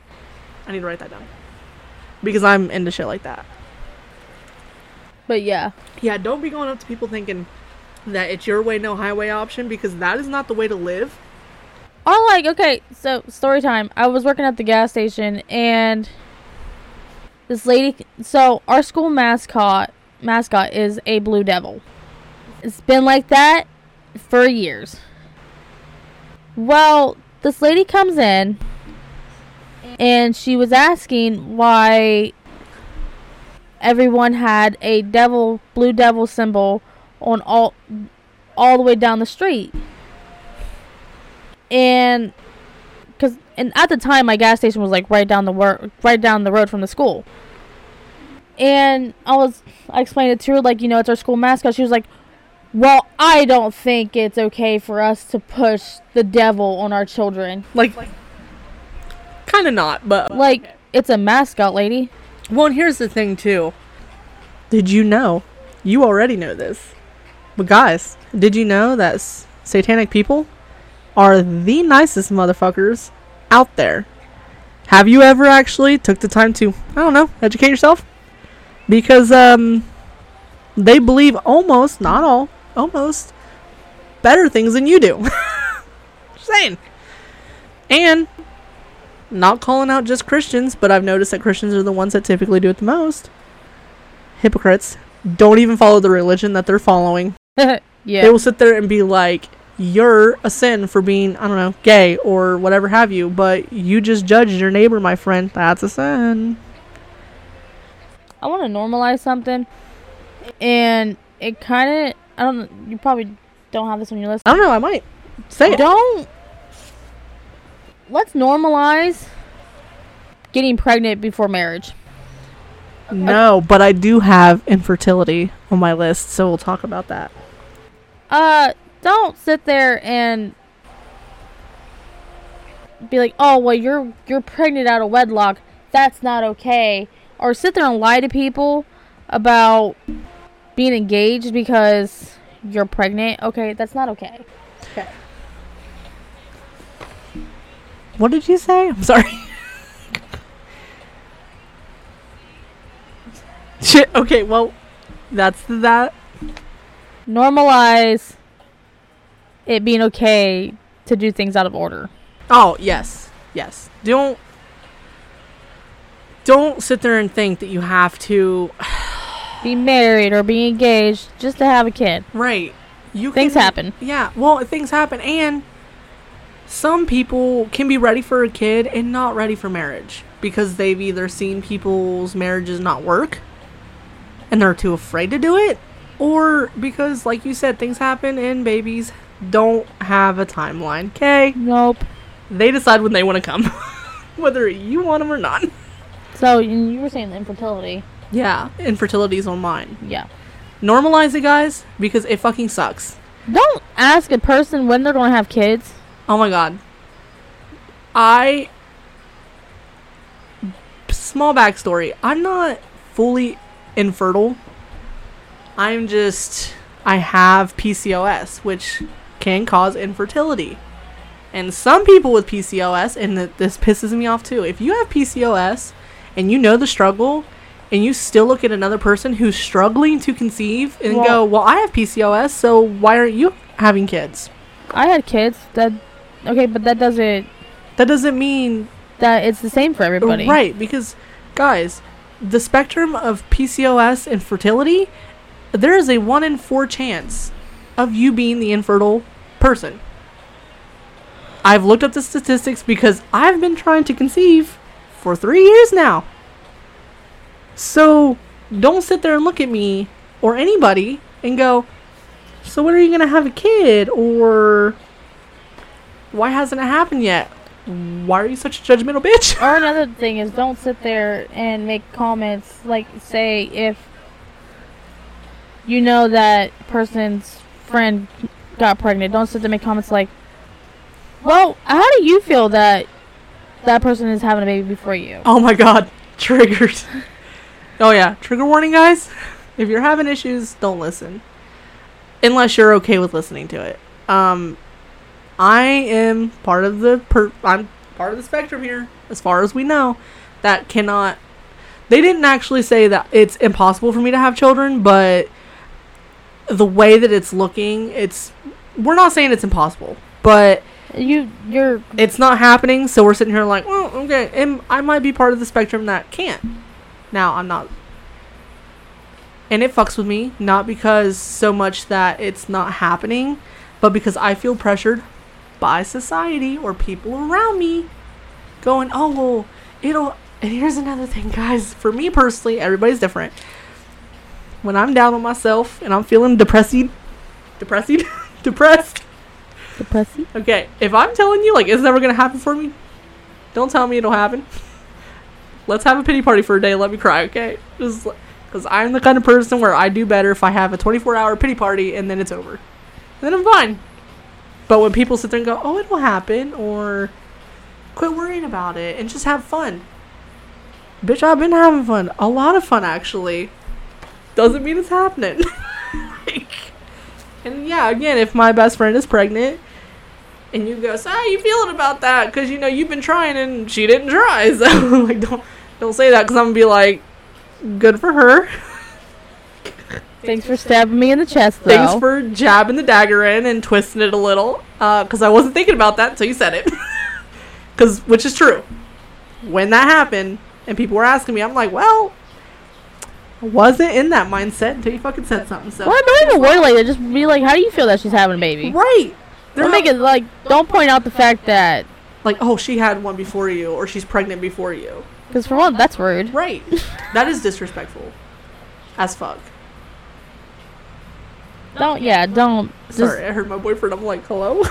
I need to write that down because I'm into shit like that. But yeah, Yeah, don't be going up to people thinking that it's your way, no highway option because that is not the way to live. I like okay. So story time. I was working at the gas station and this lady. So our school mascot mascot is a blue devil. It's been like that for years. Well, this lady comes in and she was asking why everyone had a devil blue devil symbol on all all the way down the street. And because and at the time my gas station was like right down the wor- right down the road from the school. And i was i explained it to her like you know it's our school mascot. She was like well i don't think it's okay for us to push the devil on our children Like, kind of not, but like it's a mascot lady Well, and here's the thing too. Did you know? You already know this. But guys, did you know that s- satanic people are the nicest motherfuckers out there? Have you ever actually took the time to, I don't know, educate yourself? Because um they believe almost, not all, almost better things than you do. Just saying. And not calling out just Christians, but I've noticed that Christians are the ones that typically do it the most. Hypocrites don't even follow the religion that they're following. yeah They will sit there and be like, You're a sin for being, I don't know, gay or whatever have you, but you just judged your neighbor, my friend. That's a sin. i want to normalize something and it kind of i don't you probably don't have this on your list I don't know, I might say it. Don't. Let's normalize getting pregnant before marriage. No, but I do have infertility on my list, so we'll talk about that. Uh, don't sit there and be like, "Oh, well, you're you're pregnant out of wedlock. That's not okay." Or sit there and lie to people about being engaged because you're pregnant. Okay, that's not okay. Okay. What did you say? I'm sorry. Shit, okay, well, that's that. Normalize it being okay to do things out of order. Oh, yes. Yes. Don't don't sit there and think that you have to Be married or be engaged just to have a kid. right. You Things can- happen. Yeah, well, things happen and some people can be ready for a kid and not ready for marriage because they've either seen people's marriages not work and they're too afraid to do it or because like you said things happen and babies don't have a timeline. Okay? Nope. They decide when they want to come. Whether you want them or not. So you were saying the infertility. Yeah, infertility is on mine. Yeah. Normalize it, guys, because it fucking sucks. Don't ask a person when they're gonna have kids. Oh my god. I. Small backstory. I'm not fully infertile. I'm just. I have PCOS, which can cause infertility. And some people with PCOS, and th- this pisses me off too, if you have PCOS and you know the struggle, and you still look at another person who's struggling to conceive and Well- go, Well, I have PCOS, so why aren't you having kids? I had kids. That okay, but that doesn't. That doesn't mean That it's the same for everybody. Right, because guys, the spectrum of PCOS and fertility, there is a 1 in 4 chance of you being the infertile person. I've looked up the statistics because I've been trying to conceive for 3 years now. So, don't sit there and look at me or anybody and go, "So when are you going to have a kid?" or "Why hasn't it happened yet?" why are you such a judgmental bitch? Or another thing is don't sit there and make comments like say if you know that person's friend got pregnant, don't sit there and make comments like, Well, how do you feel that that person is having a baby before you? Oh my god, triggered. oh yeah, trigger warning, guys. If you're having issues, don't listen, unless you're okay with listening to it. Um, I am part of the per. I'm part of the spectrum here, as far as we know, that cannot. They didn't actually say that it's impossible for me to have children, but the way that it's looking, it's. We're not saying it's impossible, but You you're it's not happening, so we're sitting here like, well, okay, and I might be part of the spectrum that can't. Now, I'm not. And it fucks with me, not because so much that it's not happening, but because I feel pressured by society or people around me going, oh, well, it'll. And here's another thing, guys. For me personally, everybody's different. When I'm down on myself and I'm feeling depressed, depressed, depressed, depressing. Okay, if I'm telling you like it's never gonna happen for me, don't tell me it'll happen. Let's have a pity party for a day. Let me cry, okay? Just because I'm the kind of person where I do better if I have a 24 hour pity party and then it's over, and then I'm fine. But when people sit there and go, "Oh, it will happen," or "Quit worrying about it and just have fun," bitch, I've been having fun, a lot of fun actually. Doesn't mean it's happening. like, and yeah, again, if my best friend is pregnant and you go, so how you feeling about that? Because you know you've been trying and she didn't try. So like, don't don't say that because I'm gonna be like, good for her. Thanks for stabbing me in the chest though. Thanks for jabbing the dagger in and twisting it a little. Uh, because I wasn't thinking about that until you said it. Because which is true. When that happened and people were asking me, I'm like, well, I wasn't in that mindset until you fucking said something. So Well, don't even worry like that. Just be like, how do you feel that she's having a baby? right. They're Don't not- make it like. Don't point out the fact that like, oh, she had one before you, or she's pregnant before you. because for one, that's rude. Right. that is disrespectful. As fuck. Don't yeah. Don't. Sorry, I heard my boyfriend. I'm like, hello?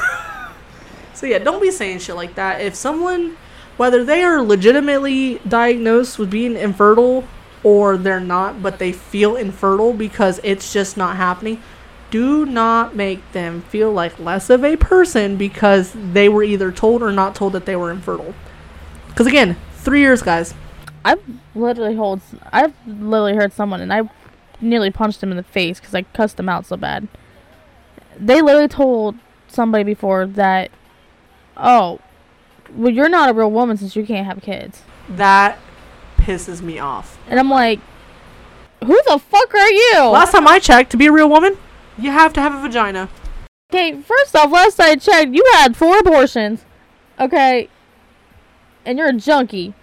so, yeah, don't be saying shit like that. If someone, whether they are legitimately diagnosed with being infertile or they're not, but they feel infertile because it's just not happening, do not make them feel like less of a person because they were either told or not told that they were infertile. Because, again, three years, guys. I've literally hold. I've literally heard someone, and I nearly punched him in the face because I cussed him out so bad. They literally told somebody before that, oh, well, you're not a real woman since you can't have kids. That pisses me off. And I'm like, who the fuck are you? Last time I checked, to be a real woman, you have to have a vagina. Okay, first off, last I checked, you had four abortions. Okay. And you're a junkie.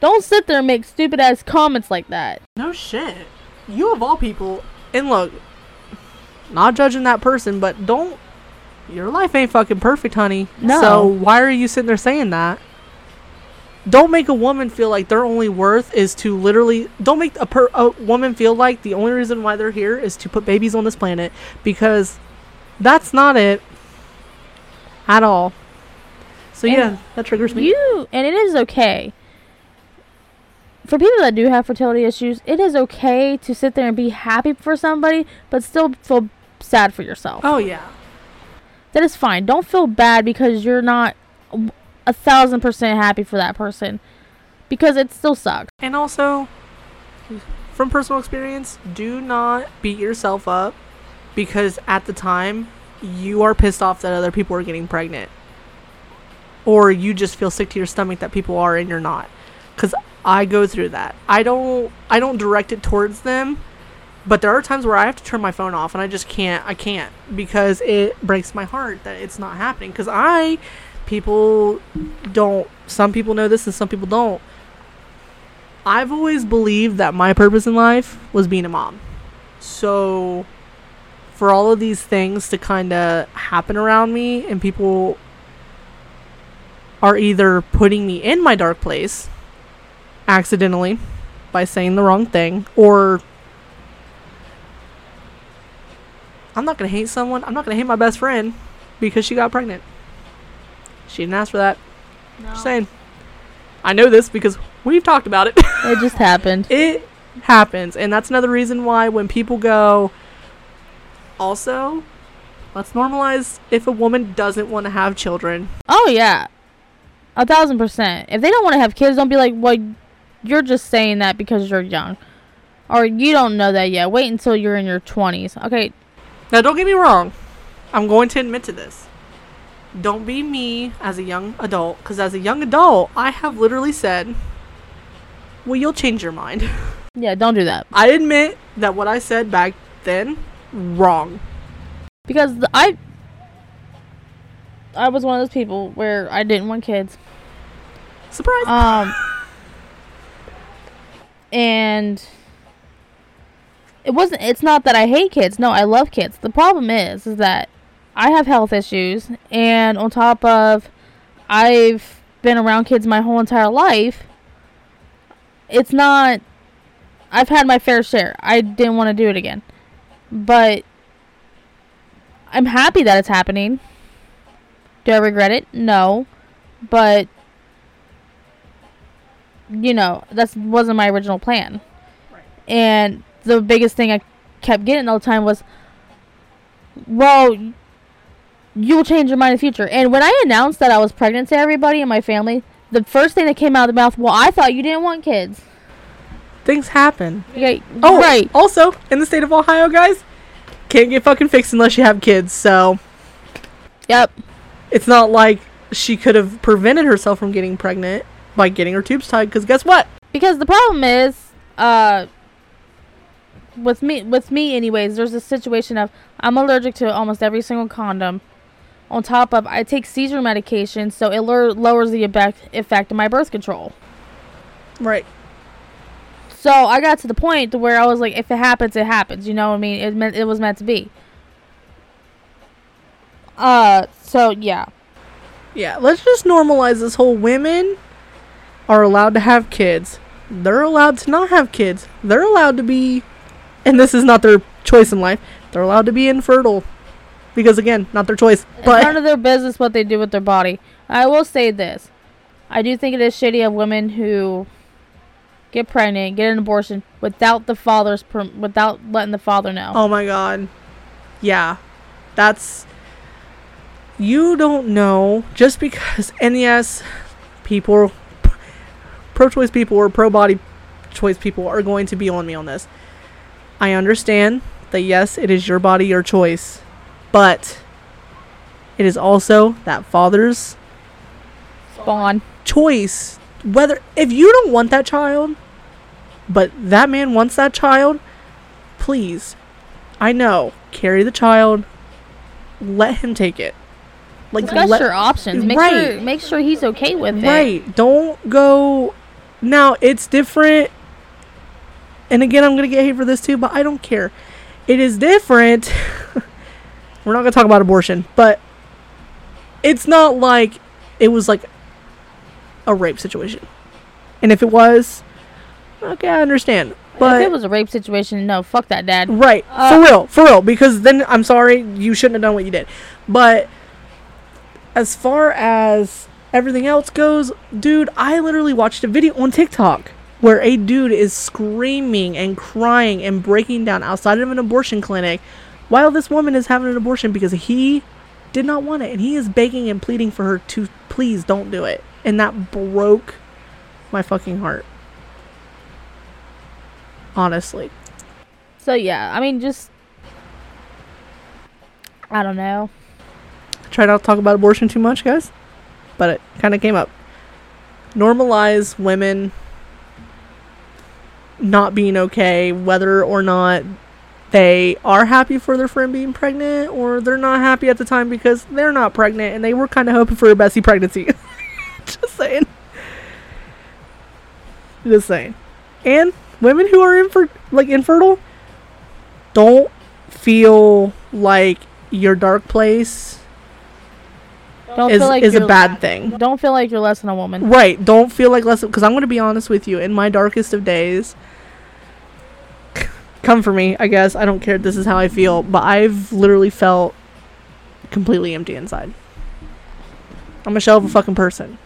Don't sit there and make stupid ass comments like that. No shit. You of all people, and look, not judging that person, but don't. Your life ain't fucking perfect, honey. No. So why are you sitting there saying that? Don't make a woman feel like their only worth is to literally. Don't make a, per, a woman feel like the only reason why they're here is to put babies on this planet because that's not it at all. So And yeah, that triggers me. You and it is okay. For people that do have fertility issues, it is okay to sit there and be happy for somebody, but still feel sad for yourself. oh yeah. That is fine. Don't feel bad because you're not a thousand percent happy for that person, because it still sucks. And also, from personal experience, do not beat yourself up because at the time you are pissed off that other people are getting pregnant. Or you just feel sick to your stomach that people are and you're not. Cuz I go through that. I don't I don't direct it towards them, but there are times where I have to turn my phone off and I just can't I can't because it breaks my heart that it's not happening cuz I people don't some people know this and some people don't. I've always believed that my purpose in life was being a mom. So, for all of these things to kind of happen around me, and people are either putting me in my dark place accidentally by saying the wrong thing, or I'm not going to hate someone. I'm not going to hate my best friend because she got pregnant. She didn't ask for that. Just saying. I know this because we've talked about it. It just happened. it happens, and that's another reason why when people go. Also, let's normalize if a woman doesn't want to have children. Oh yeah, a thousand percent. If they don't want to have kids, don't be like, well, you're just saying that because you're young, or you don't know that yet. Wait until you're in your twenties. Okay, Now, don't get me wrong. I'm going to admit to this. Don't be me as a young adult, because as a young adult, I have literally said, well, you'll change your mind. yeah, don't do that I admit that what I said back then, wrong. because I, I was one of those people where I didn't want kids. Surprise. Um, and it wasn't. It's not that I hate kids. No, I love kids. The problem is, is that I have health issues, and on top of, I've been around kids my whole entire life. It's not. I've had my fair share. I didn't want to do it again, but I'm happy that it's happening. Do I regret it? No, but you know, that wasn't my original plan. Right. And the biggest thing I kept getting all the time was, well, you will change your mind in the future. And when I announced that I was pregnant to everybody in my family, the first thing that came out of the mouth, well, I thought you didn't want kids. Things happen. Okay, Oh, right. Also, in the state of Ohio, guys, can't get fucking fixed unless you have kids. So Yep. it's not like she could have prevented herself from getting pregnant by getting her tubes tied. Because guess what? Because the problem is, uh, with me, with me, anyways, there's a situation of I'm allergic to almost every single condom. On top of, I take seizure medication, so it lowers the effect effect of my birth control. Right. So I got to the point to where I was like, if it happens, it happens. You know what I mean? It meant it was meant to be. Uh, so yeah, Yeah. Let's just normalize this whole women are allowed to have kids. They're allowed to not have kids. They're allowed to be, and this is not their choice in life. They're allowed to be infertile. Because again, not their choice. it's But none of their business what they do with their body. I will say this: I do think it is shitty of women who get pregnant, get an abortion without the father's per- without letting the father know. Oh my god. Yeah. That's you don't know just because and yes, people pro choice people or pro body choice people are going to be on me on this. I understand that yes, it is your body, your choice, but it is also that father's Spawn. choice whether if you don't want that child but that man wants that child please i know carry the child let him take it like Discuss let- your options. Make Right. sure make sure he's okay with it. right don't go now it's different and again i'm gonna get hate for this too but i don't care it is different we're not gonna talk about abortion but it's not like it was like a rape situation and if it was okay i understand but if it was a rape situation, no, fuck that, dad. Right. Uh, for real. For real. Because then I'm sorry, you shouldn't have done what you did. But as far as everything else goes, dude, I literally watched a video on TikTok where a dude is screaming and crying and breaking down outside of an abortion clinic while this woman is having an abortion because he did not want it and he is begging and pleading for her to please don't do it. And that broke my fucking heart. Honestly. So yeah, I mean, just I don't know. I try not to talk about abortion too much, guys, but it kind of came up. Normalize women not being okay, whether or not they are happy for their friend being pregnant, or they're not happy at the time because they're not pregnant and they were kind of hoping for a Bessie pregnancy. Just saying. Just saying. And women who are infer- like infertile, don't feel like your dark place Don't is, like is a bad thing. Don't feel like you're less than a woman. Right. Don't feel like less because I'm going to be honest with you. In my darkest of days, come for me. I guess I don't care. This is how I feel, but I've literally felt completely empty inside. I'm a shell of a fucking person.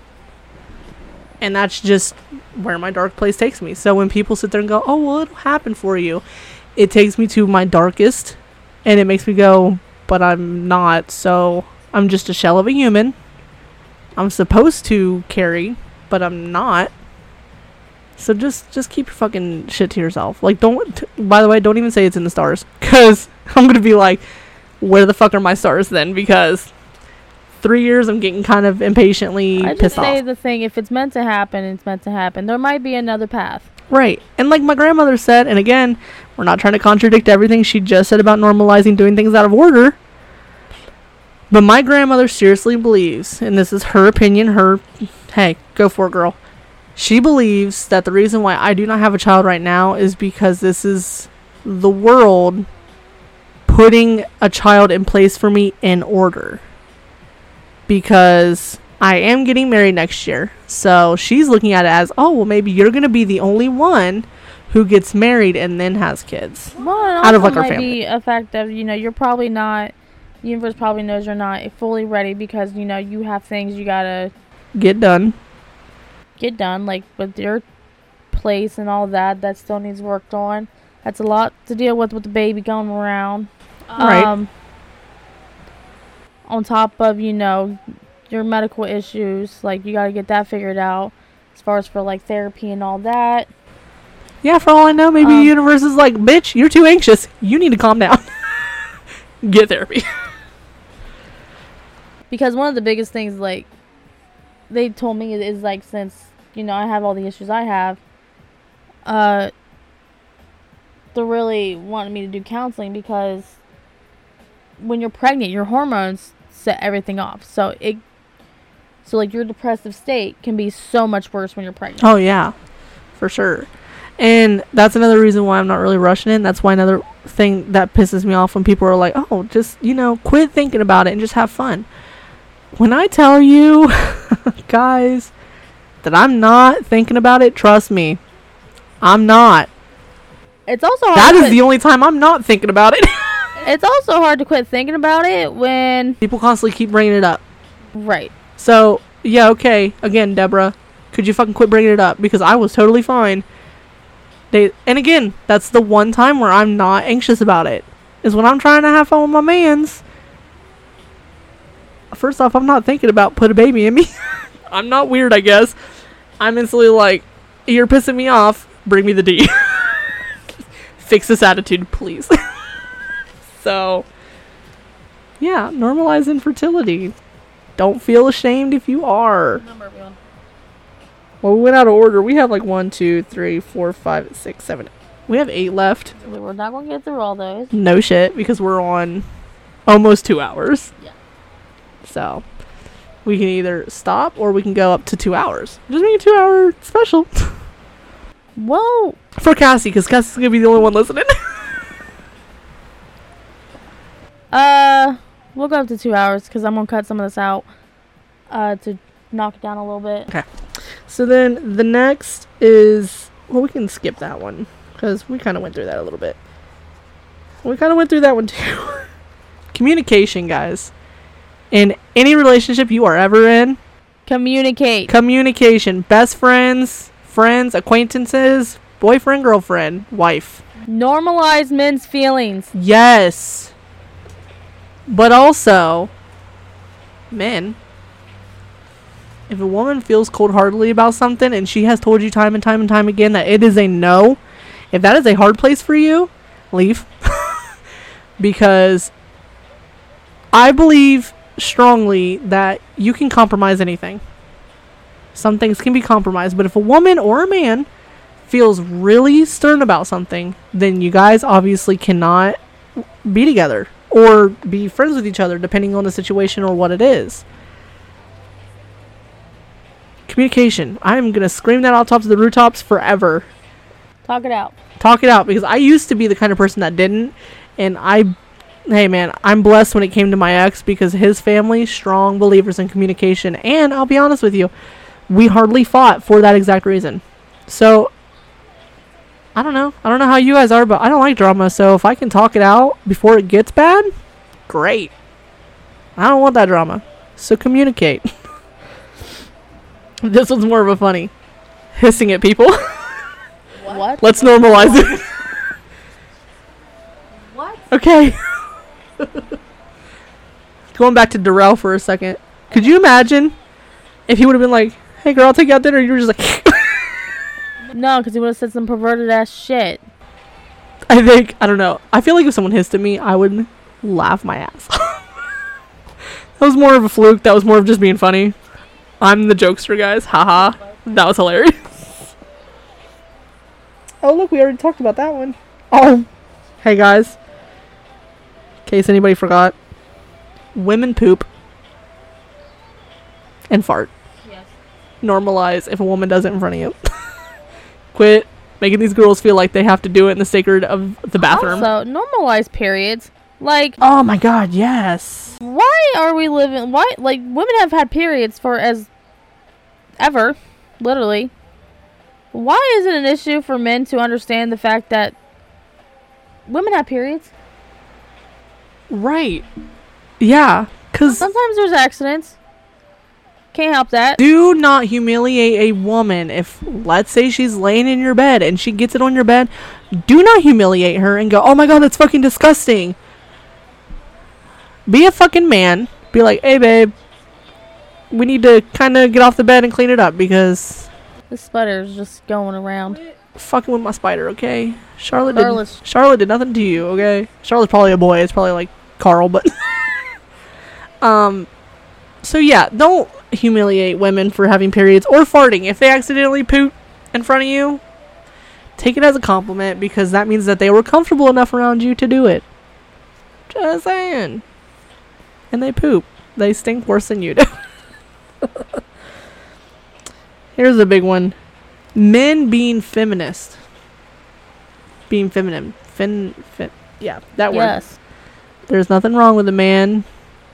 And that's just where my dark place takes me. So when people sit there and go, "Oh, well, it'll happen for you," it takes me to my darkest, and it makes me go, "But I'm not." So I'm just a shell of a human. I'm supposed to carry, but I'm not. So just just keep your fucking shit to yourself. Like don't t- by the way, don't even say it's in the stars cuz I'm going to be like where the fuck are my stars then because 3 years I'm getting kind of impatiently I just say off. the thing: if it's meant to happen, it's meant to happen. There might be another path. Right. And like my grandmother said, and again, we're not trying to contradict everything she just said about normalizing doing things out of order. But my grandmother seriously believes, and this is her opinion, her hey, go for it, girl. She believes that the reason why I do not have a child right now is because this is the world putting a child in place for me in order. Because I am getting married next year. So she's looking at it as, oh, well, maybe you're going to be the only one who gets married and then has kids. Well, Out of, like, our might family. be a fact of you know you're probably not. The universe probably knows you're not fully ready because you know you have things you gotta Get done. Get done, like with your place and all that. That still needs worked on. That's a lot to deal with with the baby going around. Right. Um, on top of you know your medical issues, like you gotta get that figured out. As far as for like therapy and all that. Yeah, for all I know, maybe the Um, universe is like, bitch, you're too anxious. You need to calm down. Get therapy. because one of the biggest things like they told me is like since you know I have all the issues I have, uh, they really wanted me to do counseling because when you're pregnant, your hormones set everything off. So it, so like your depressive state can be so much worse when you're pregnant. Oh yeah, for sure. And that's another reason why I'm not really rushing in. That's why another thing that pisses me off when people are like, "Oh, just you know, quit thinking about it and just have fun." When I tell you, guys, that I'm not thinking about it, trust me, I'm not. It's also hard That is quit- the only time I'm not thinking about it. It's also hard to quit thinking about it when people constantly keep bringing it up. right. So yeah, okay. Again, Deborah, could you fucking quit bringing it up because I was totally fine. They and again, that's the one time where I'm not anxious about it. Is when I'm trying to have fun with my man's. First off, I'm not thinking about put a baby in me. I'm not weird, I guess. I'm instantly like, you're pissing me off. Bring me the D. Fix this attitude, please. so, yeah, normalize infertility. Don't feel ashamed if you are. Well, we went out of order. We have like one, two, three, four, five, six, seven. We have eight left. We're not gonna get through all those. No shit, because we're on almost two hours. Yeah. So we can either stop or we can go up to two hours. Just make a two hour special Whoa. for Cassie, because Cassie's gonna be the only one listening. Uh, we'll go up to two hours because I'm gonna cut some of this out. Uh, to knock it down a little bit. Okay. So then the next is well, we can skip that one because we kind of went through that a little bit. We kind of went through that one too. Communication, guys. In any relationship you are ever in, Communicate. communication. Best friends, friends, acquaintances, boyfriend, girlfriend, wife. Normalize men's feelings. Yes. But also, men, if a woman feels cold heartedly about something and she has told you time and time and time again that it is a no, if that is a hard place for you, leave. because I believe strongly that you can compromise anything. Some things can be compromised, but if a woman or a man feels really stern about something, then you guys obviously cannot be together or be friends with each other depending on the situation or what it is. Communication. I'm going to scream that out tops of the rooftops forever. Talk it out. Talk it out because I used to be the kind of person that didn't and I hey man, I'm blessed when it came to my ex because his family strong believers in communication and I'll be honest with you, we hardly fought for that exact reason. So I don't know. I don't know how you guys are, but I don't like drama. So if I can talk it out before it gets bad, great. I don't want that drama. So communicate. This one's more of a funny. Hissing at people. What? Let's normalize it. What? Okay. Going back to Darrell for a second. Could you imagine if he would have been like, "Hey, girl, I'll take you out dinner," and you were just like, No, because he would have said some perverted ass shit. I think I don't know. I feel like if someone hissed at me, I would laugh my ass. that was more of a fluke. That was more of just being funny. I'm the jokester, guys. Haha. That was hilarious. Oh look, we already talked about that one. Oh, hey guys. Case anybody forgot, women poop and fart. Yes. Normalize if a woman does it in front of you. Quit making these girls feel like they have to do it in the sacred of the bathroom. Also, normalize periods. Like, Oh my god, yes. why are we living? Why, like, women have had periods for as ever, literally. Why is it an issue for men to understand the fact that women have periods? Right. Yeah, cuz Sometimes there's accidents. Can't help that. do not humiliate a woman if let's say she's laying in your bed and she gets it on your bed. Do not humiliate her and go, "Oh my god, that's fucking disgusting." Be a fucking man. Be like, "Hey babe, we need to kind of get off the bed and clean it up because The sputter's just going around. fucking with my spider, okay? Charlotte did Charlotte's- Charlotte did nothing to you, okay? Charlotte's probably a boy. It's probably like Carl, but um so yeah, don't humiliate women for having periods or farting. If they accidentally poop in front of you, take it as a compliment because that means that they were comfortable enough around you to do it. Just saying. And they poop. They stink worse than you do. Here's a big one. Men being feminist. Being feminine. Fin, fin yeah, that. Yes. There's nothing wrong with a man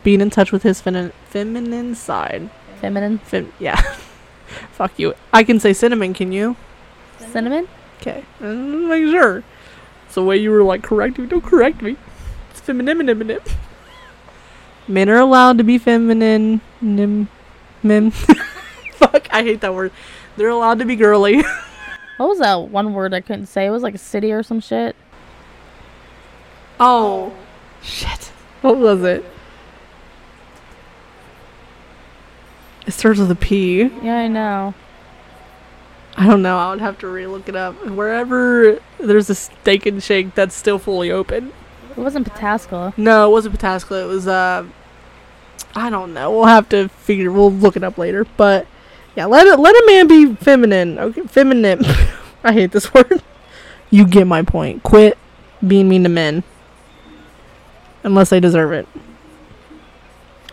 being in touch with his feminine feminine side. Feminine. Fem- yeah. Fuck you. I can say cinnamon, can you? Cinnamon? Okay. Mm, Make sure. It's the way you were like correct me. Don't correct me. It's feminine. Men are allowed to be feminine. Nim, mim. Fuck, I hate that word. They're allowed to be girly. What was that one word I couldn't say? It was like a city or some shit. Oh. Shit. What was it? It starts with a P. Yeah, I know. I don't know. I would have to re-look it up. Wherever there's a steak and shake that's still fully open. It wasn't Pataskala. No, it wasn't Pataskala. It was uh, I don't know. We'll have to figure. We'll look it up later. But yeah, let it let a man be feminine. Okay, feminine. I hate this word. You get my point. Quit being mean to men. Unless they deserve it.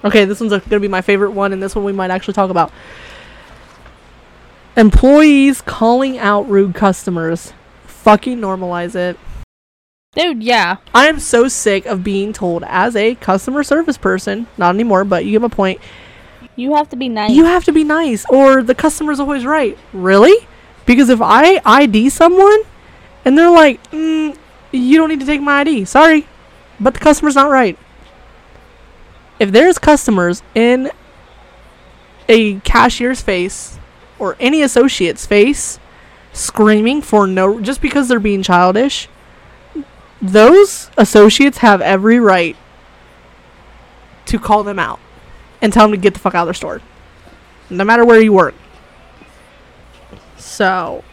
Okay, this one's uh, gonna be my favorite one, and this one we might actually talk about. Employees calling out rude customers. Fucking normalize it. Dude, yeah. I am so sick of being told as a customer service person, not anymore, but you get my point. You have to be nice. You have to be nice, or the customer's always right. Really? Because if I ID someone and they're like, mm, you don't need to take my ID, sorry, but the customer's not right. If there's customers in a cashier's face or any associate's face screaming for no, just because they're being childish, those associates have every right to call them out and tell them to get the fuck out of their store. No matter where you work. So,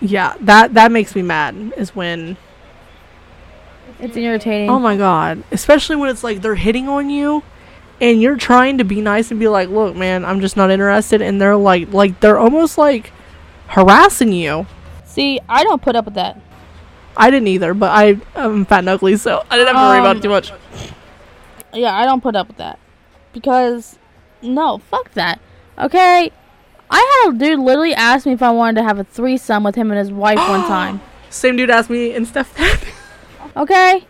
yeah, that that makes me mad is when it's irritating. oh my god, especially when it's like they're hitting on you and you're trying to be nice and be like, "Look, man, I'm just not interested." And they're like like they're almost like harassing you. See, I don't put up with that. I didn't either, but I am fat and ugly, so I didn't have to worry about it Um, too much. Yeah, I don't put up with that. Because, no, fuck that. Okay? I had a dude literally ask me if I wanted to have a threesome with him and his wife one time. Same dude asked me and Steph. Okay?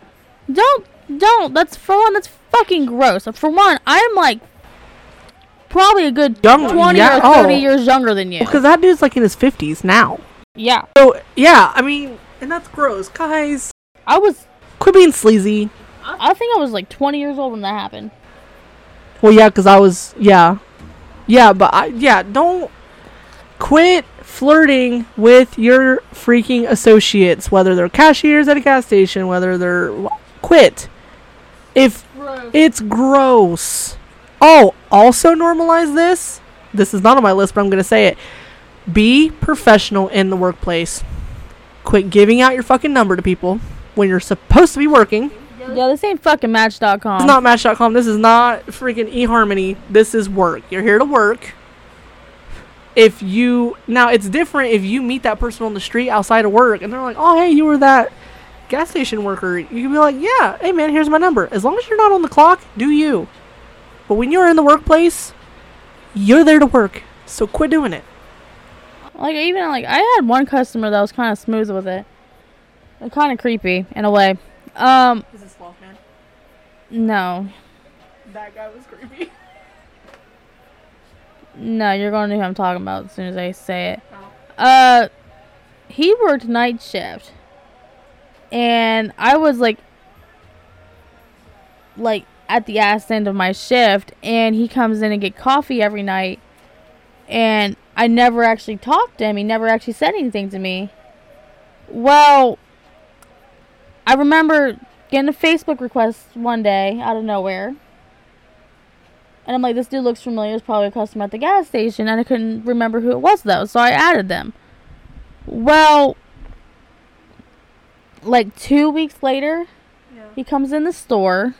Don't, don't. That's, for one, that's fucking gross. For one, I'm like, probably a good Young- 20 yeah, or 30 oh. years younger than you. Because that dude's like in his 50s now. Yeah. So, yeah, I mean, and that's gross. Guys, I was, quit being sleazy. I think I was like 20 years old when that happened. Well, yeah, because I was, yeah. Yeah, but I, yeah, don't, quit flirting with your freaking associates, whether they're cashiers at a gas station, whether they're quit. If it's gross. Oh, also normalize this. This is not on my list, but I'm going to say it. Be professional in the workplace. Quit giving out your fucking number to people when you're supposed to be working. Yo, this ain't fucking Match.com. Is not Match.com. This is not freaking eHarmony. This is work. You're here to work. If you now, it's different if you meet that person on the street outside of work and they're like, "Oh, hey, you were that gas station worker." You can be like, "Yeah, hey man, here's my number." As long as you're not on the clock, do you. But when you're in the workplace, you're there to work. So quit doing it. Like even like I had one customer that was kind of smooth with it. Kind of creepy in a way. Um, Is this Sloth Man? no, That guy was creepy. No, you're gonna know who I'm talking about as soon as I say it. Uh, he worked night shift, and I was like, like at the ass end of my shift, and he comes in and get coffee every night, and I never actually talked to him. He never actually said anything to me. Well, I remember getting a Facebook request one day out of nowhere. And I'm like, this dude looks familiar. It's probably a customer at the gas station. And I couldn't remember who it was, though. So I added them. Well, like two weeks later, Yeah. he comes in the store,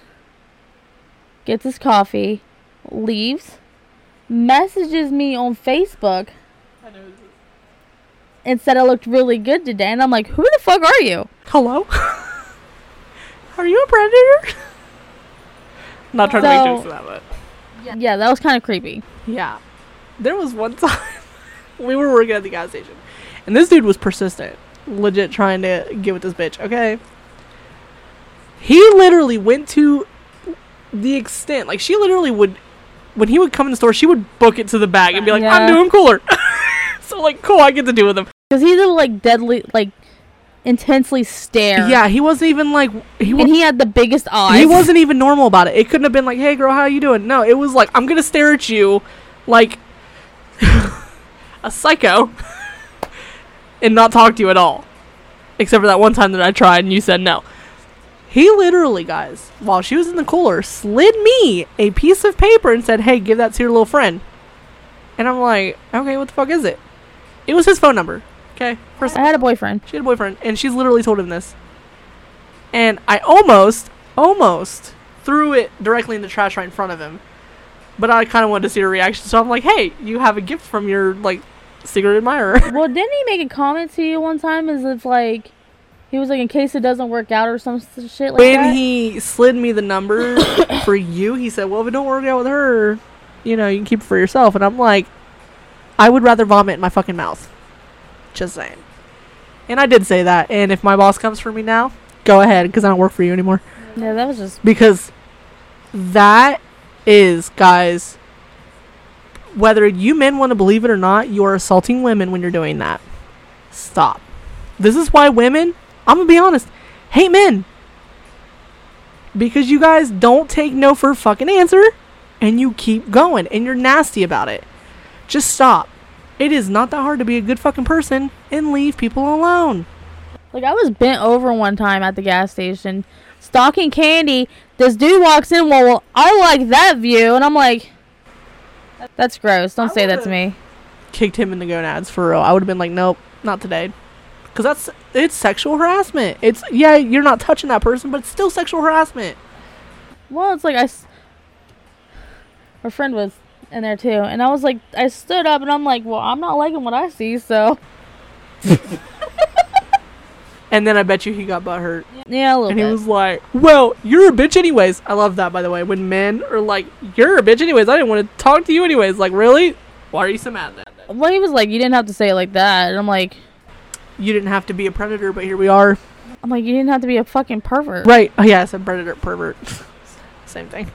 gets his coffee, leaves, messages me on Facebook, I know. and said I looked really good today. And I'm like, who the fuck are you? Hello? Are you a predator? Not trying to make So- jokes of that, but. Yeah, that was kind of creepy. Yeah. There was one time we were working at the gas station, and this dude was persistent, legit trying to get with this bitch, okay? He literally went to the extent, like, she literally would, when he would come in the store, she would book it to the bag and be like, I'm Yeah. doing cooler. so, like, cool, I get to do with him. Because he's a, like deadly, like intensely stare. Yeah, he wasn't even like, he was. And he had the biggest eyes. He wasn't even normal about it. It couldn't have been like, "Hey, girl, how you doing?" No, it was like, "I'm gonna stare at you, like a psycho, and not talk to you at all." Except for that one time that I tried and you said no. He literally, guys, while she was in the cooler, slid me a piece of paper and said, "Hey, give that to your little friend." And I'm like, "Okay, what the fuck is it?" It was his phone number. Okay, first I had a boyfriend. she had a boyfriend, and she's literally told him this. And I almost, almost threw it directly in the trash right in front of him. But I kind of wanted to see her reaction, so I'm like, "Hey, you have a gift from your like secret admirer." Well, didn't he make a comment to you one time as if like he was like in case it doesn't work out or some shit like when that? he slid me the number for you, he said, "Well, if it don't work out with her, you know, you can keep it for yourself." And I'm like, "I would rather vomit in my fucking mouth." Just saying. And I did say that. And if my boss comes for me now, go ahead, because I don't work for you anymore. yeah, that was just because that is guys whether you men want to believe it or not you are assaulting women when you're doing that stop this is why women i'm gonna be honest hate men because you guys don't take no for a fucking answer and you keep going and you're nasty about it just stop it is not that hard to be a good fucking person and leave people alone like I was bent over one time at the gas station, stocking candy. This dude walks in. Well, well I like that view, and I'm like, that's gross. Don't I say that to me. kicked him in the gonads for real. I would have been like, nope, not today. Because that's, it's sexual harassment. It's, yeah, you're not touching that person, but it's still sexual harassment. Well, it's like I. S- Her friend was in there too, and I was like, I stood up and I'm like, well, I'm not liking what I see, so And then I bet you he got butt hurt. yeah, a little bit. And he was like, well, you're a bitch anyways. I love that, by the way. When men are like, you're a bitch anyways. I didn't want to talk to you anyways. Like, really? Why are you so mad then? well, he was like, you didn't have to say it like that, and I'm like, You didn't have to be a predator, but here we are. I'm like, you didn't have to be a fucking pervert. Right. Oh, yeah, I said predator, pervert. Same thing.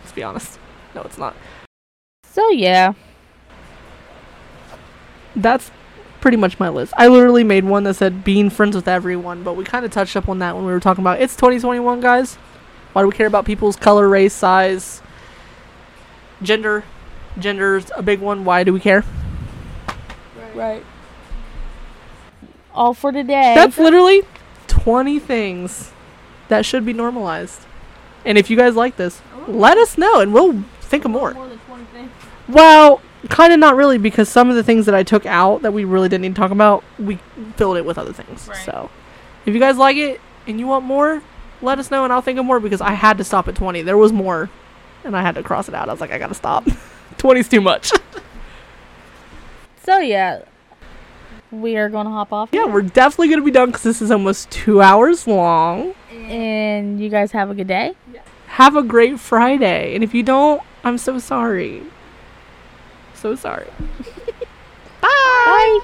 Let's be honest. No, it's not. So yeah, that's pretty much my list. I literally made one that said being friends with everyone, but we kind of touched up on that when we were talking about it's 2021, guys. Why do we care about people's color, race, size, gender? Gender's a big one. Why do we care? Right. All for today. That's literally 20 things that should be normalized. And if you guys like this, oh. let us know and we'll think of more. Than 20 things. Well, kind of not really because some of the things that I took out that we really didn't need to talk about, we filled it with other things. Right. So, if you guys like it and you want more, let us know and I'll think of more because I had to stop at 20. There was more and I had to cross it out. I was like, I gotta stop. 20's too much. So, yeah. We are going to hop off. yeah, we're definitely gonna be done because this is almost two hours long. And you guys have a good day. Have a great Friday. And if you don't, I'm so sorry so sorry. Bye. Bye.